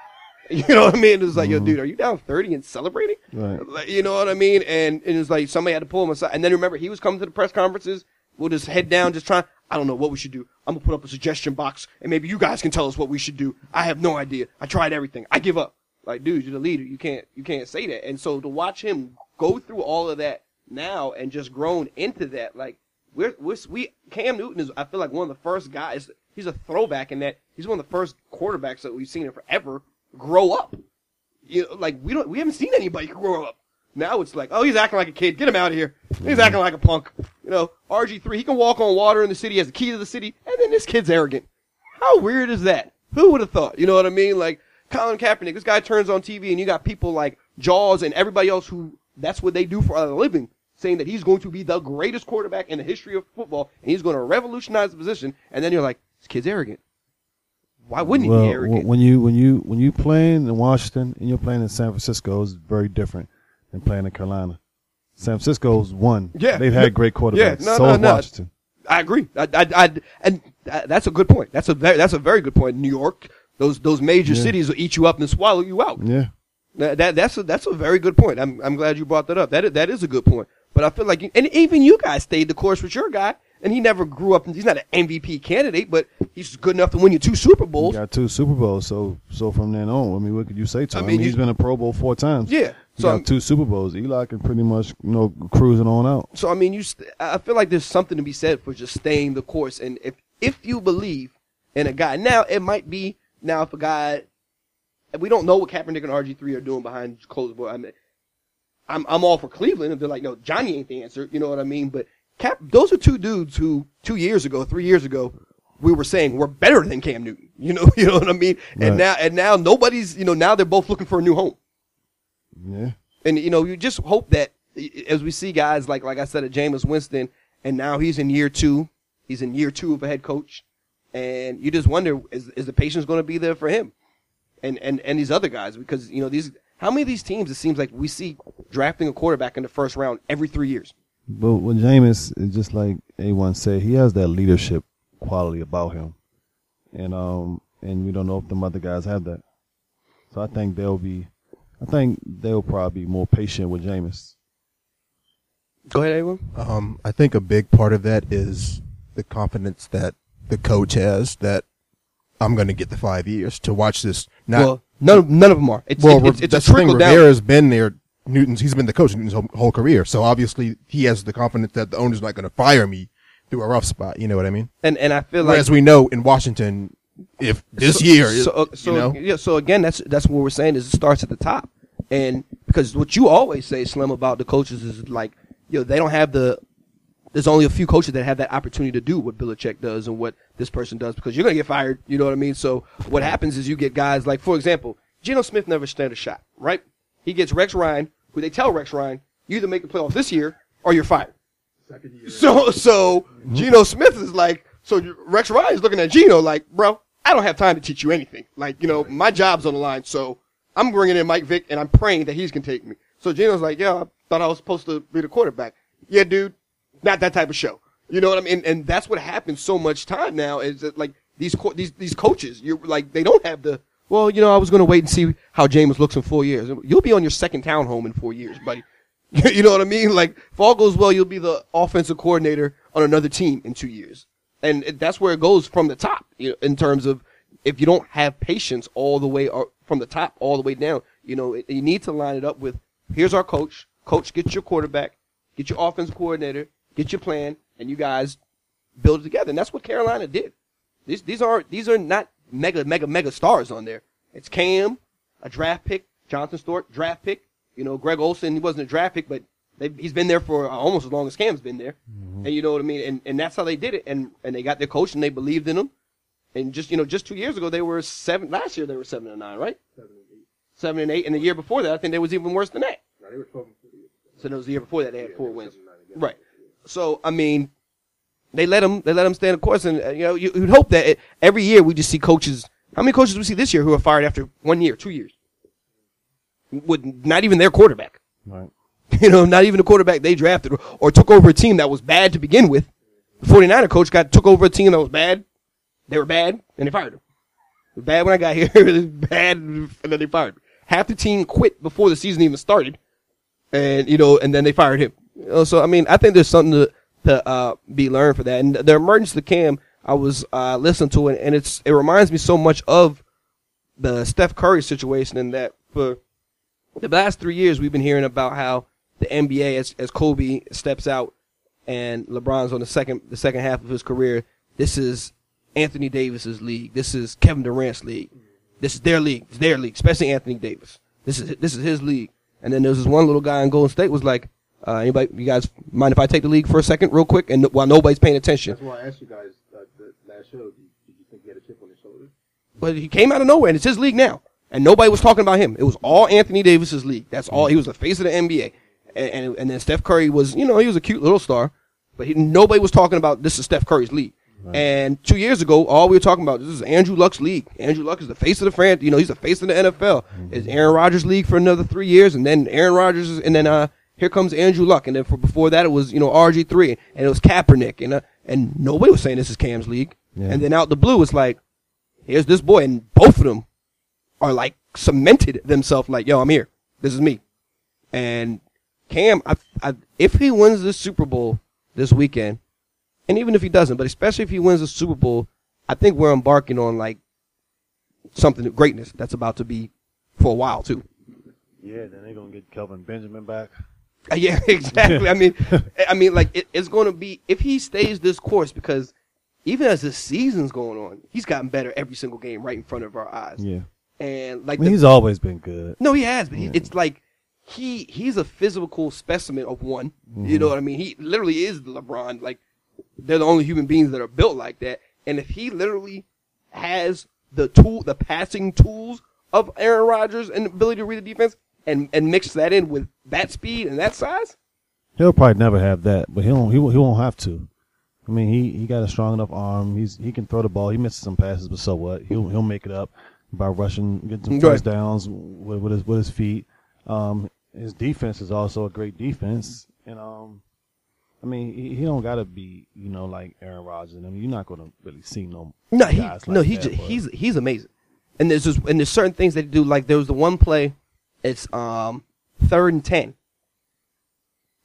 You know what I mean? It was like, yo, mm-hmm. dude, are you down 30 and celebrating? Right. Like, you know what I mean? And, and it was like somebody had to pull him aside. And then remember, he was coming to the press conferences with his head down, just trying, I don't know what we should do. I'm to put up a suggestion box and maybe you guys can tell us what we should do. I have no idea. I tried everything. I give up. Like, dude, you're the leader. You can't, you can't say that. And so to watch him go through all of that now and just grown into that, like, we're, we're, we, Cam Newton is, I feel like one of the first guys, he's a throwback in that he's one of the first quarterbacks that we've seen in forever grow up. You know, like we don't, we haven't seen anybody grow up. Now it's like, oh, he's acting like a kid. Get him out of here. He's acting like a punk. You know, RG3, he can walk on water in the city, he has the key to the city, and then this kid's arrogant. How weird is that? Who would have thought? You know what I mean? Like, Colin Kaepernick, this guy turns on TV and you got people like Jaws and everybody else who, that's what they do for a living, saying that he's going to be the greatest quarterback in the history of football and he's going to revolutionize the position. And then you're like, this kid's arrogant. Why wouldn't he well, be arrogant? when you when you when you playing in Washington and you're playing in San Francisco is very different than playing in Carolina. San Francisco's won. Yeah. they've had great quarterbacks. Yeah, no, so no, no. Washington. I agree. I, I, I, and that's a good point. That's a very, that's a very good point. New York, those those major Yeah. cities will eat you up and swallow you out. Yeah, That, that that's a that's a very good point. I'm I'm glad you brought that up. That is, that is a good point. But I feel like, you, and even you guys stayed the course with your guy, and he never grew up. He's not an MVP candidate, but he's good enough to win you two Super he Bowls. got two Super Bowls. So so from then on, I mean, what could you say to I him? I mean, mean, he's been a Pro Bowl four times. Yeah. He So got I'm- two Super Bowls. Eli can pretty much you know cruising on out. So I mean, you. St- I feel like there's something to be said for just staying the course. And if if you believe in a guy, now it might be now if a guy, we don't know what Kaepernick and RG three are doing behind closed door. I mean, I'm I'm all for Cleveland if they're like, no, Johnny ain't the answer. You know what I mean? But Cap, those are two dudes who two years ago, three years ago. We were saying we're better than Cam Newton, you know, you know what I mean, and now and now nobody's, you know, now they're both looking for a new home. Yeah, And you know, you just hope that as we see guys like like I said at Jameis Winston, and now he's in year two, he's in year two of a head coach, and you just wonder is is the patience going to be there for him, and and and these other guys because you know these how many of these teams it seems like we see drafting a quarterback in the first round every three years. but with Jameis, it's just like A1 said, he has that leadership quality about him, and um, and we don't know if them other guys have that. So I think they'll be, I think they'll probably be more patient with Jameis. Go ahead, everyone. Um, I think a big part of that is the confidence that the coach has that I'm going to get the five years to watch this. Not well, none of, none of them are. It's well, it's, it's a that's the thing. trickle down. Rivera's been there. Newton's he's been the coach Newton's whole, whole career, so obviously he has the confidence that the owner's not going to fire me through a rough spot. You know what I mean? And and I feel like As we know in Washington, if this so, year, so, uh, so you know, yeah, so again, that's that's what we're saying is it starts at the top, and because because what you always say, Slim, about the coaches is like, you know, they don't have the. There's only a few coaches that have that opportunity to do what Belichick does and what this person does because you're gonna get fired. You know what I mean? So what happens is you get guys like, for example, Geno Smith never stand a shot, right? He gets Rex Ryan, who they tell Rex Ryan, you either make the playoffs this year or you're fired. Second year. So so Geno Smith is like so Rex Ryan is looking at Geno like, bro, I don't have time to teach you anything. Like you know, my job's on the line, so I'm bringing in Mike Vick and I'm praying that he's going to take me. So Geno's like, yeah, I thought I was supposed to be the quarterback. Yeah, dude, not that type of show. You know what I mean? And that's what happens so much time now is that like these co- these these coaches, you're like they don't have the well, you know, I was going to wait and see how Jameis looks in four years. You'll be on your second townhome in four years, buddy. you know what I mean? Like, if all goes well, you'll be the offensive coordinator on another team in two years. And that's where it goes from the top, you know, in terms of if you don't have patience all the way or from the top all the way down, you know, it, you need to line it up with, here's our coach. Coach, get your quarterback, get your offense coordinator, get your plan, and you guys build it together. And that's what Carolina did. These, these are, these are not mega, mega, mega stars on there. It's Cam, a draft pick, Jonathan Stewart, draft pick. You know, Greg Olsen, he wasn't a draft pick, but they, he's been there for almost as long as Cam's been there. And you know what I mean? And, and that's how they did it. And, and they got their coach and they believed in him. And just, you know, just two years ago, they were seven, last year they were seven and nine, right? Seven and eight. Seven and eight. And the year before that, I think they was even worse than that. No, they were 12 and 40. So that was the year before that they had four Yeah, wins. seven and nine again. Right. So I mean, they let him they let him stand the course, and uh, you know you, you'd hope that it, every year we just see coaches. How many coaches do we see this year who are fired after one year, two years, with not even their quarterback? Right. You know, not even the quarterback they drafted or, took over a team that was bad to begin with. The 49er coach got took over a team that was bad. They were bad, and they fired him. Bad when I got here. bad, and then they fired him. Half the team quit before the season even started, and you know, and then they fired him. You know, so I mean, I think there's something to to uh, be learned for that. And the emergence of Cam, I was uh, listening to it, and it's it reminds me so much of the Steph Curry situation in that for the last three years we've been hearing about how the NBA as as Kobe steps out and LeBron's on the second the second half of his career. This is Anthony Davis's league. This is Kevin Durant's league. This is their league. It's their league, especially Anthony Davis. This is this is his league. And then there's this one little guy in Golden State was like, uh, anybody, you guys mind if I take the league for a second, real quick, and while nobody's paying attention. That's why I asked you guys uh, the last show. Did you, did you think he had a chip on his shoulder? But he came out of nowhere, and it's his league now. And nobody was talking about him. It was all Anthony Davis's league. That's all. He was the face of the NBA. And, and, and then Steph Curry was, you know, he was a cute little star, but he, nobody was talking about this is Steph Curry's league. And two years ago, all we were talking about this is Andrew Luck's league. Andrew Luck is the face of the franchise. You know, he's the face of the NFL. It's Aaron Rodgers' league for another three years, and then Aaron Rodgers, and then uh, here comes Andrew Luck, and then for before that, it was you know RG three, and it was Kaepernick, and uh, and nobody was saying this is Cam's league. Yeah. And then out the blue, it's like here's this boy, and both of them are like cemented themselves like, yo, I'm here. This is me. And Cam, I, I, if he wins this Super Bowl this weekend, and even if he doesn't, but especially if he wins the Super Bowl, I think we're embarking on like something of greatness that's about to be for a while too. Yeah, then they're gonna get Kelvin Benjamin back. Uh, Yeah, exactly. I mean, I mean, like it, it's going to be if he stays this course because even as the season's going on, he's gotten better every single game right in front of our eyes. Yeah, And I like mean the- he's always been good. No, he has, but he, it's like he he's a physical specimen of one. You know what I mean? He literally is the LeBron. Like they're the only human beings that are built like that. And if he literally has the tool, the passing tools of Aaron Rodgers and ability to read the defense, and and mix that in with that speed and that size, He'll probably never have that, but he won't. He won't, he won't have to. I mean, he, he got a strong enough arm. He's he can throw the ball. He misses some passes, but so what? He'll he'll make it up by rushing, getting some first downs with, with his with his feet. Um, his defense is also a great defense, and um, I mean, he, he don't gotta be you know like Aaron Rodgers. I mean, you're not gonna really see no No, he like no, he that, he's he's amazing. And there's just and there's certain things that he do. Like there was the one play, it's um third and ten,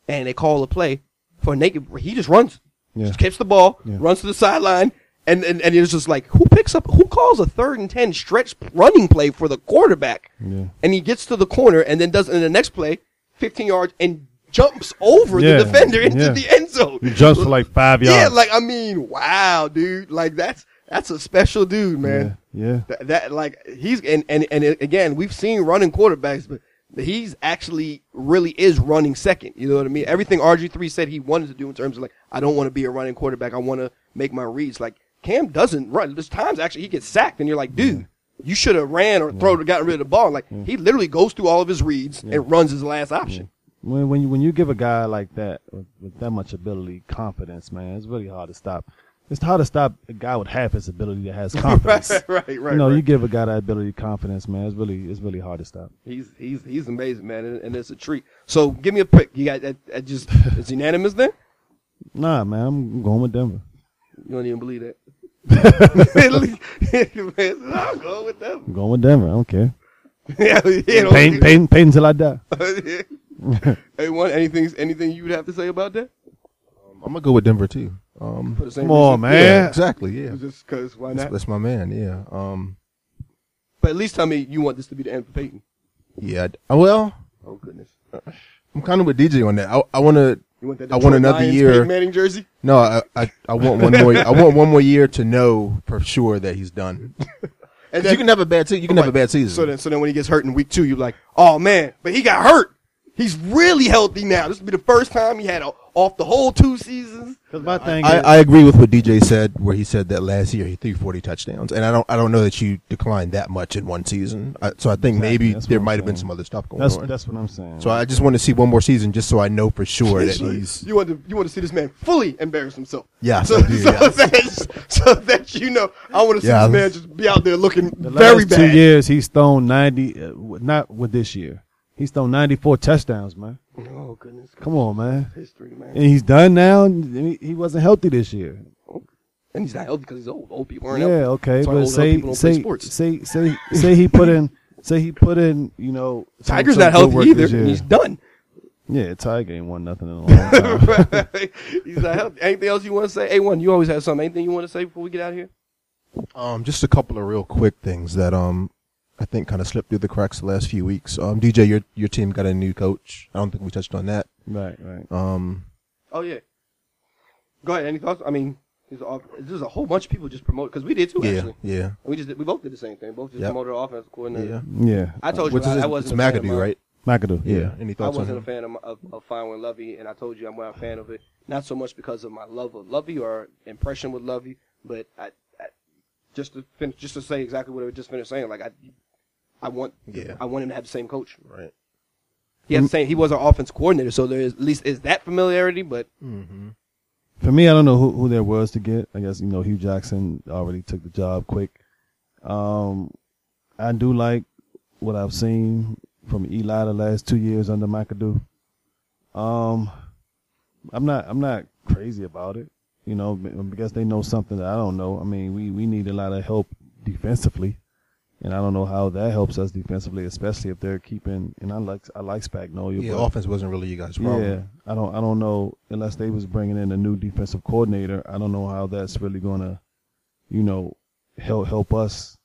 and they call a play for a naked. He just runs, Yeah. just catch the ball, Yeah. runs to the sideline, and, and and it's just like who picks up who calls a third and ten stretch running play for the quarterback, Yeah. and he gets to the corner and then does in the next play, fifteen yards and jumps over Yeah, the defender into yeah. the end zone. He jumps for like five yards. Yeah, like I mean, wow, dude, like that's that's a special dude, man. yeah, that like he's and, and and again, we've seen running quarterbacks, but he's actually really is running second. You know what I mean? Everything RG3 said he wanted to do in terms of like, I don't want to be a running quarterback. I want to make my reads. Like Cam doesn't run. There's times actually he gets sacked and you're like, dude, you should have ran or thrown or gotten rid of the ball. Like he literally goes through all of his reads and runs his last option. When when you when you give a guy like that with, with that much ability, confidence, man, it's really hard to stop. It's hard to stop a guy with half his ability that has confidence. right, right, right. you know, right. you give a guy that ability, confidence, man. It's really it's really hard to stop. He's he's he's amazing, man, and, and it's a treat. So give me a pick. You got that? that just it's unanimous then. Nah, man, I'm going with Denver. You don't even believe that. I'm going with them. I'm going with Denver. I don't care. yeah, yeah, Peyton, Peyton, Peyton until I die. hey, one anything anything you would have to say about that? I'm gonna go with Denver too. Um, For the same Come on, reason? man. yeah, exactly. Yeah, Just because why that's, not? that's my man. Yeah. Um, But at least tell me you want this to be the end for Peyton. yeah. I- Well, Oh goodness, I'm kind of with DJ on that. I, I want to. You want that? I want another Lions year. Peyton Manning jersey. No, I, I I want one more. I want one more year to know for sure that he's done. And 'Cause you can have a bad season. You can have a bad season. So then, so then when he gets hurt in week two, you're like, oh man, but he got hurt. He's really healthy now. This will be the first time he had a, off the whole two seasons. Because my thing I, is, I agree with what DJ said, where he said that last year he threw 40 touchdowns, and I don't I don't know that you declined that much in one season. I, so I think Exactly, maybe that's there might have been some other stuff going that's on. that's what I'm saying. so I just want to see one more season, just so I know for sure that he's you want to you want to see this man fully embarrass himself. Yeah. so, I do, so, yes. that, so that you know, I want to see Yeah. this man just be out there looking the very last bad. two years he's thrown 90, uh, not with this year. He's thrown 94 touchdowns, man. Oh goodness, Come on, man. history, man. And he's done now. He he wasn't healthy this year. And he's not healthy because he's old. Old people aren't Yeah, healthy. okay, That's why but old say people don't play say, sports. say say say he put in say he put in you know some- Tiger's some not good healthy either. this year. He's done. Yeah, Tiger ain't won nothing in a long time. he's not healthy. Anything else you want to say? A1, you always have something. Anything you want to say before we get out of here? um just a couple of real quick things that um I think kind of slipped through the cracks the last few weeks. Um DJ, your your team got a new coach. I don't think we touched on that. right, right. Um Oh yeah. Go ahead. Any thoughts? I mean, there's a, there's a whole bunch of people just promote because we did too. yeah, Actually, yeah, we just did, we both did the same thing. Both just Yep. promoted our offensive coordinator. yeah. Yeah, I told you Which I, is I wasn't a fan of McAdoo, right? McAdoo. Yeah. Yeah, Any thoughts on wasn't a him? fan of, of, of Fine with Lovie, and I told you I'm not a fan of it. Not so much because of my love of Lovie or impression with Lovie, but I, I just to finish, just to say exactly what I just finished saying. Like I, I want, Yeah. I want him to have the same coach. Right. He has the same. He was our offense coordinator, so there is at least is that familiarity. But Mm-hmm. For me, I don't know who, who there was to get. I guess you know Hue Jackson already took the job quick. Um, I do like what I've seen from Eli the last two years under McAdoo. Um, I'm not I'm not crazy about it, you know, because they know something that I don't know. I mean, we we need a lot of help defensively, and I don't know how that helps us defensively, especially if they're keeping. And I like I like Spagnuolo. Yeah, but- offense wasn't really you guys' problem. yeah, I don't. I don't know unless they was bringing in a new defensive coordinator. I don't know how that's really gonna, you know, help help us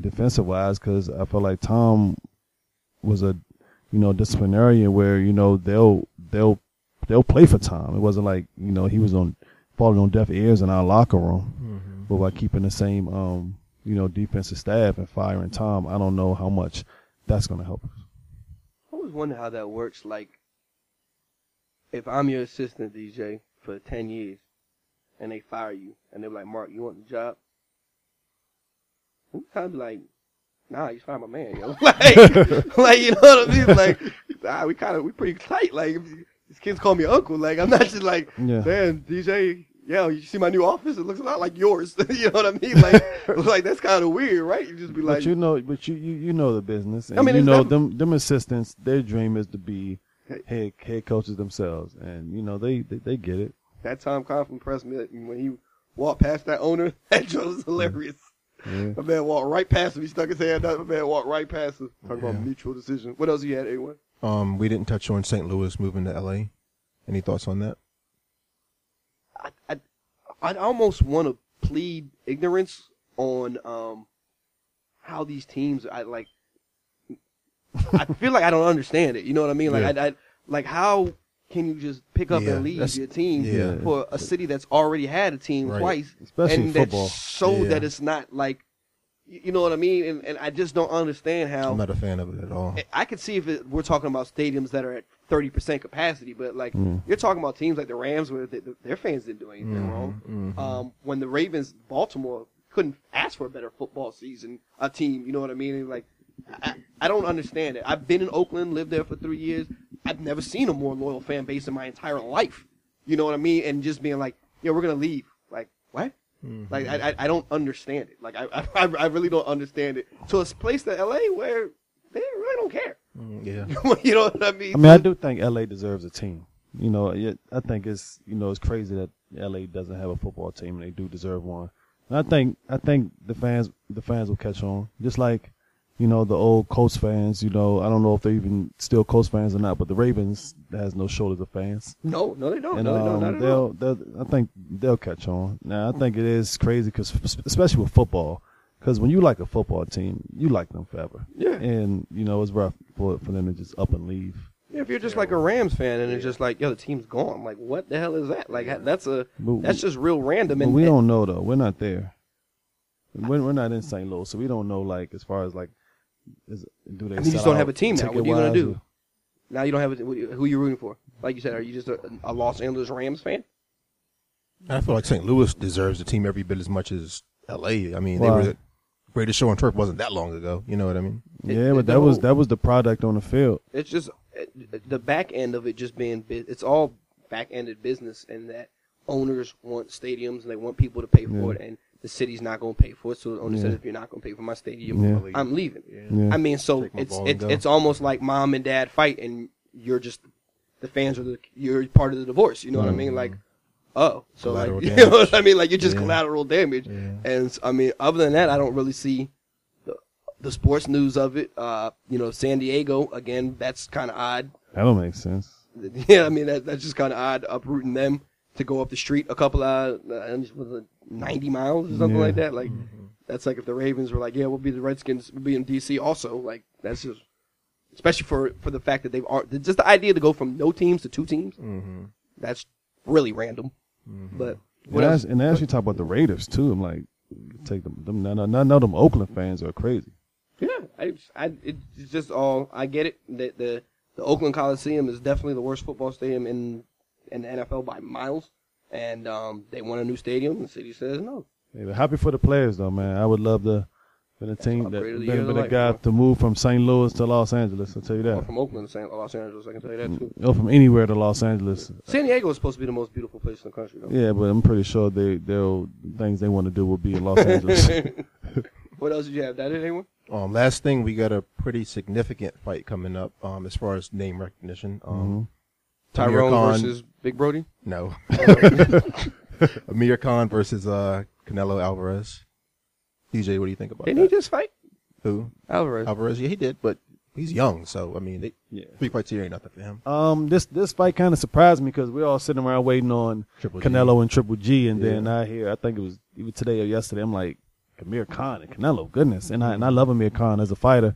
defensive wise. Because I feel like Tom was a, you know, disciplinarian where you know they'll they'll they'll play for Tom. It wasn't like you know he was on falling on deaf ears in our locker room. Mm-hmm. But by keeping the same, um, you know, defensive staff and firing Tom, I don't know how much that's gonna help us. I always wonder how that works. Like, if I'm your assistant DJ for ten years, and they fire you, and they're like, "Mark, you want the job?" You kind of like, "Nah, you fired my man, yo." like, like you know what I mean? Like, nah, we kind of we pretty tight. Like, if these kids call me uncle. Like, I'm not just like, Yeah. man, DJ. Yeah, you see my new office? It looks a lot like yours. you know what I mean? Like, like that's kind of weird, right? You just be like, but you know, but you, you you know the business, and I mean, you know never- them them assistants. Their dream is to be head head coaches themselves, and you know they they, they get it. That Tom Coughlin impressed me when he walked past that owner. That joke was hilarious. Yeah. My man walked right past him. He stuck his hand out. My man walked right past him. Talking about mutual decision. What else you had, A1? Um, we didn't touch on St. Louis moving to LA. Any thoughts on that? I, I, I'd almost want to plead ignorance on um how these teams. I like. I feel like I don't understand it. You know what I mean? Like, Yeah. I, I like how can you just pick up Yeah, and leave your team yeah. for a city that's already had a team Right. twice, Especially and football. so that it's not like You you know what I mean? And, and I just don't understand how. I'm not a fan of it at all. I could see if it, we're talking about stadiums that are at 30% capacity, but like Mm. you're talking about teams like the Rams where they, their fans didn't do anything Mhm, wrong. mhm. Um, when the Ravens, Baltimore couldn't ask for a better football season, a team, you know what I mean? And, like, I, I don't understand it. I've been in Oakland, lived there for three years. I've never seen a more loyal fan base in my entire life. You know what I mean? And just being like, yeah, we're gonna leave. Like, what? Mm-hmm. Like, I, I, I don't understand it. Like, I, I, I really don't understand it. To a place to LA where they really don't care. Mm, yeah. you know what I mean? I mean, I do think LA deserves a team. You know, it, I think it's you know it's crazy that LA doesn't have a football team and they do deserve one. And I think I think the fans the fans will catch on, just like you know the old Colts fans. You know, I don't know if they're even still Colts fans or not, but the Ravens has no shoulders of fans, No, no, they don't. and no, they don't. um, Not at all. they'll, they'll I think they'll catch on. Now I think it is crazy because especially with football, because when you like a football team, you like them forever. Yeah. and you know it's rough for for them to just up and leave. Yeah, if you're just like a Rams fan and it's just like, yo, the team's gone. Like, what the hell is that? Like, that's a But- that's just real random. But And we don't know though. We're not there. We're, we're not in St. Louis, so we don't know like as far as like, is, do they? I mean, you sell just don't out have a team now. What are you gonna ticket-wise do? now you don't have a, who you rooting for. Like you said, are you just a, a Los Angeles Rams fan? I feel like St. Louis deserves a team every bit as much as L.A. I mean, Why? they were the greatest show on turf wasn't that long ago. You know what I mean? Yeah, it but that was that was the product on the field. It's just it, the back end of it just being it's all back ended business, and that owners want stadiums and they want people to pay for Yeah. it, and the city's not going to pay for it. So the owner says, if you're not going to pay for my stadium, Yeah. I'm leaving. Yeah. I mean, so it's it's it's almost like mom and dad fight, and you're just the fans are the you're part of the divorce. You know what I mm-hmm. mean? Like, oh, so like you know what I mean? Like you're just Yeah. collateral damage. Yeah. And I mean, other than that, I don't really see the the sports news of it. Uh, you know, San Diego again. That's kind of odd. That don't make sense. Yeah, I mean that that's just kind of odd uprooting them to go up the street a couple of uh, was it ninety miles or something Yeah. like that. Like that's like if the Ravens were like, yeah, we'll be the Redskins, we'll be in DC also. Like that's just especially for for the fact that they've are just the idea to go from no teams to two teams. Mm-hmm. That's really random. But what and, else? as, and as you talk about the Raiders too, I'm like, take them. them none, none, none of them Oakland fans are crazy. Yeah, I, I, it's just all. I get it. The, the the Oakland Coliseum is definitely the worst football stadium in in the NFL by miles, and um, they want a new stadium. The city says no. Yeah, but happy for the players though, man. I would love to been a team that upgrade of been, been a life, guy bro. to move from St. Louis to Los Angeles. I'll tell you Or that. from Oakland to San, Los Angeles, I can tell you that too. Or from anywhere to Los Angeles. San Diego is supposed to be the most beautiful place in the country, though. Yeah, but I'm pretty sure they they'll things they want to do will be in Los Angeles. what else did you have? That it, anyone? Um, last thing, we got a pretty significant fight coming up. Um, as far as name recognition. Um, Mhm. Amir Tyrone Khan- versus Big Brody. No. Amir Khan versus uh, Canelo Alvarez. DJ, what do you think about Didn't he just fight Who? Alvarez? Alvarez? Yeah, he did, but he's young, so I mean, they, Yeah. three fights here ain't nothing for him. Um, this this fight kind of surprised me because we're all sitting around waiting on Triple G. Canelo and Triple G, and then I hear I think it was even today or yesterday. I'm like Amir Khan and Canelo, goodness, and I and I love Amir Khan as a fighter.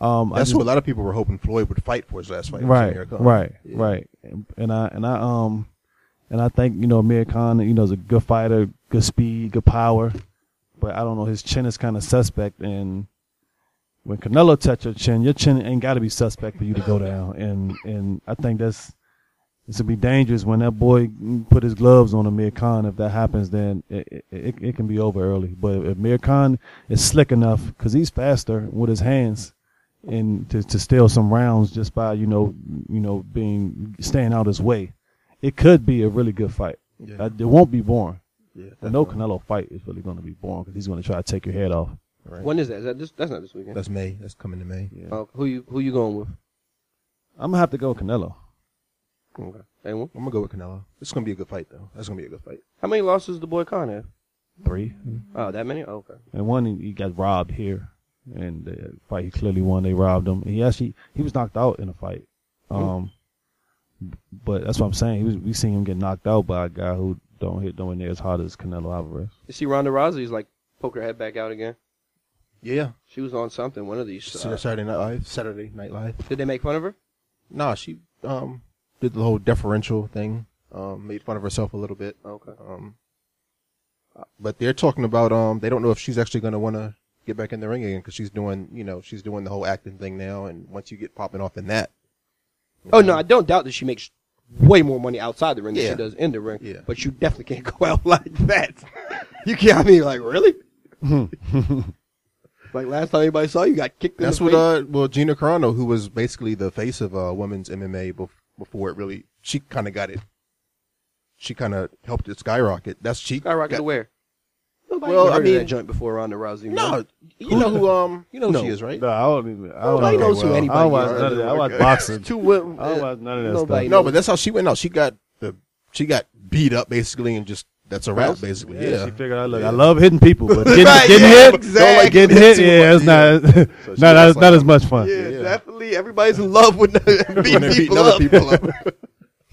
Um, I That's just- what a lot of people were hoping Floyd would fight for his last fight. was right, Amir Khan. right, Yeah. right, and, and I and I um and I think you know Amir Khan, you know, is a good fighter, good speed, good power, but I don't know his chin is kind of suspect, and when Canelo touch your chin, your chin ain't got to be suspect for you to go down, and and I think that's it's gonna be dangerous when that boy put his gloves on Amir Khan. If that happens, then it it, it, it can be over early. But if Amir Khan is slick enough, because he's faster with his hands, and to to steal some rounds just by you know you know being staying out his way, it could be a really good fight. Yeah. It won't be boring. Yeah, I know. Canelo fight is really going to be boring because he's going to try to take your head off. Right. When is that? Is that this? That's not this weekend. That's May. That's coming to May. Yeah. Oh, who you who you going with? I'm gonna have to go with Canelo. Okay. Anyone? I'm gonna go with Canelo. It's gonna be a good fight, though. That's gonna be a good fight. How many losses the boy Khan have? Three. Oh, that many? Oh, okay. And one he, he got robbed here, and the fight he clearly won. They robbed him. He actually he was knocked out in a fight. Um, but that's what I'm saying. He was, we seen him get knocked out by a guy who don't hit nowhere near as hard as Canelo Alvarez. You see, Ronda Rousey's like poke her head back out again. Yeah. She was on something. One of these. Uh, Saturday Night Live. Saturday Night Live. did they make fun of her? Nah, she um did the whole deferential thing. Um, made fun of herself a little bit. Okay. Um, uh, but they're talking about um they don't know if she's actually gonna want to get back in the ring again because she's doing, you know, she's doing the whole acting thing now. And once you get popping off in that, you Oh know, no, I don't doubt that she makes way more money outside the ring than Yeah. she does in the ring. Yeah. But you definitely can't go out like that. you can't. I mean, like really? like last time anybody saw you, got kicked. That's what, uh, well, Gina Carano, who was basically the face of uh, women's MMA bef- before it really, she kind of got it. She kind of helped it skyrocket. That's she. Skyrocket got- to where? Nobody Well, well, I mean, of that joint before Ronda Rousey. man. No, you know who um, you know who No. she is, right? No, I don't even. I don't Nobody know. knows who well. anybody I don't watch is. none of that. I watch boxing. Two women. I don't watch none of that Nobody stuff. No, but that's how she went out. She got the, she got beat up basically, and just that's a wrap basically. Yeah, Yeah, she figured out. Look, I love hitting people, but getting, Right, getting yeah, hit, exactly. getting hit, yeah, it's not, So not, was not, like, not as much fun. Yeah, Yeah. definitely. Everybody's in love with when beating they're people, beating up. people up.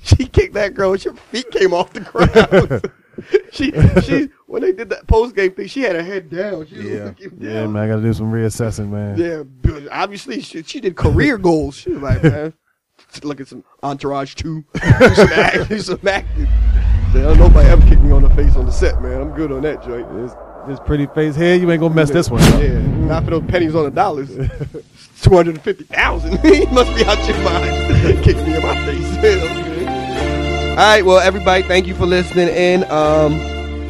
She kicked that girl. and Her feet came off the ground. she, she, when they did that post game thing, she had her head down. She Yeah. looking Yeah, man, I got to do some reassessing, man. Yeah, obviously she, she did career goals. She was like, man, look at some Entourage 2, do some acting, some acting. "Oh, nobody ever kicked me on the face on the set, man. I'm good on that joint. This, this pretty face here, you ain't gonna mess this one up. Yeah, not for those pennies on the dollars. Two hundred and fifty thousand. he must be out your mind. Kick me in my face. All right, well, everybody, thank you for listening in. Um,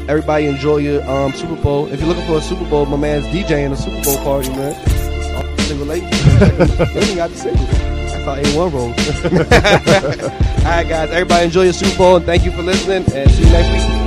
everybody enjoy your um Super Bowl. If you're looking for a Super Bowl, my man's DJing a Super Bowl party, man. Single they ain't got the single. That's how A1 rolls. All right, guys, everybody enjoy your Super Bowl, and thank you for listening. And see you next week.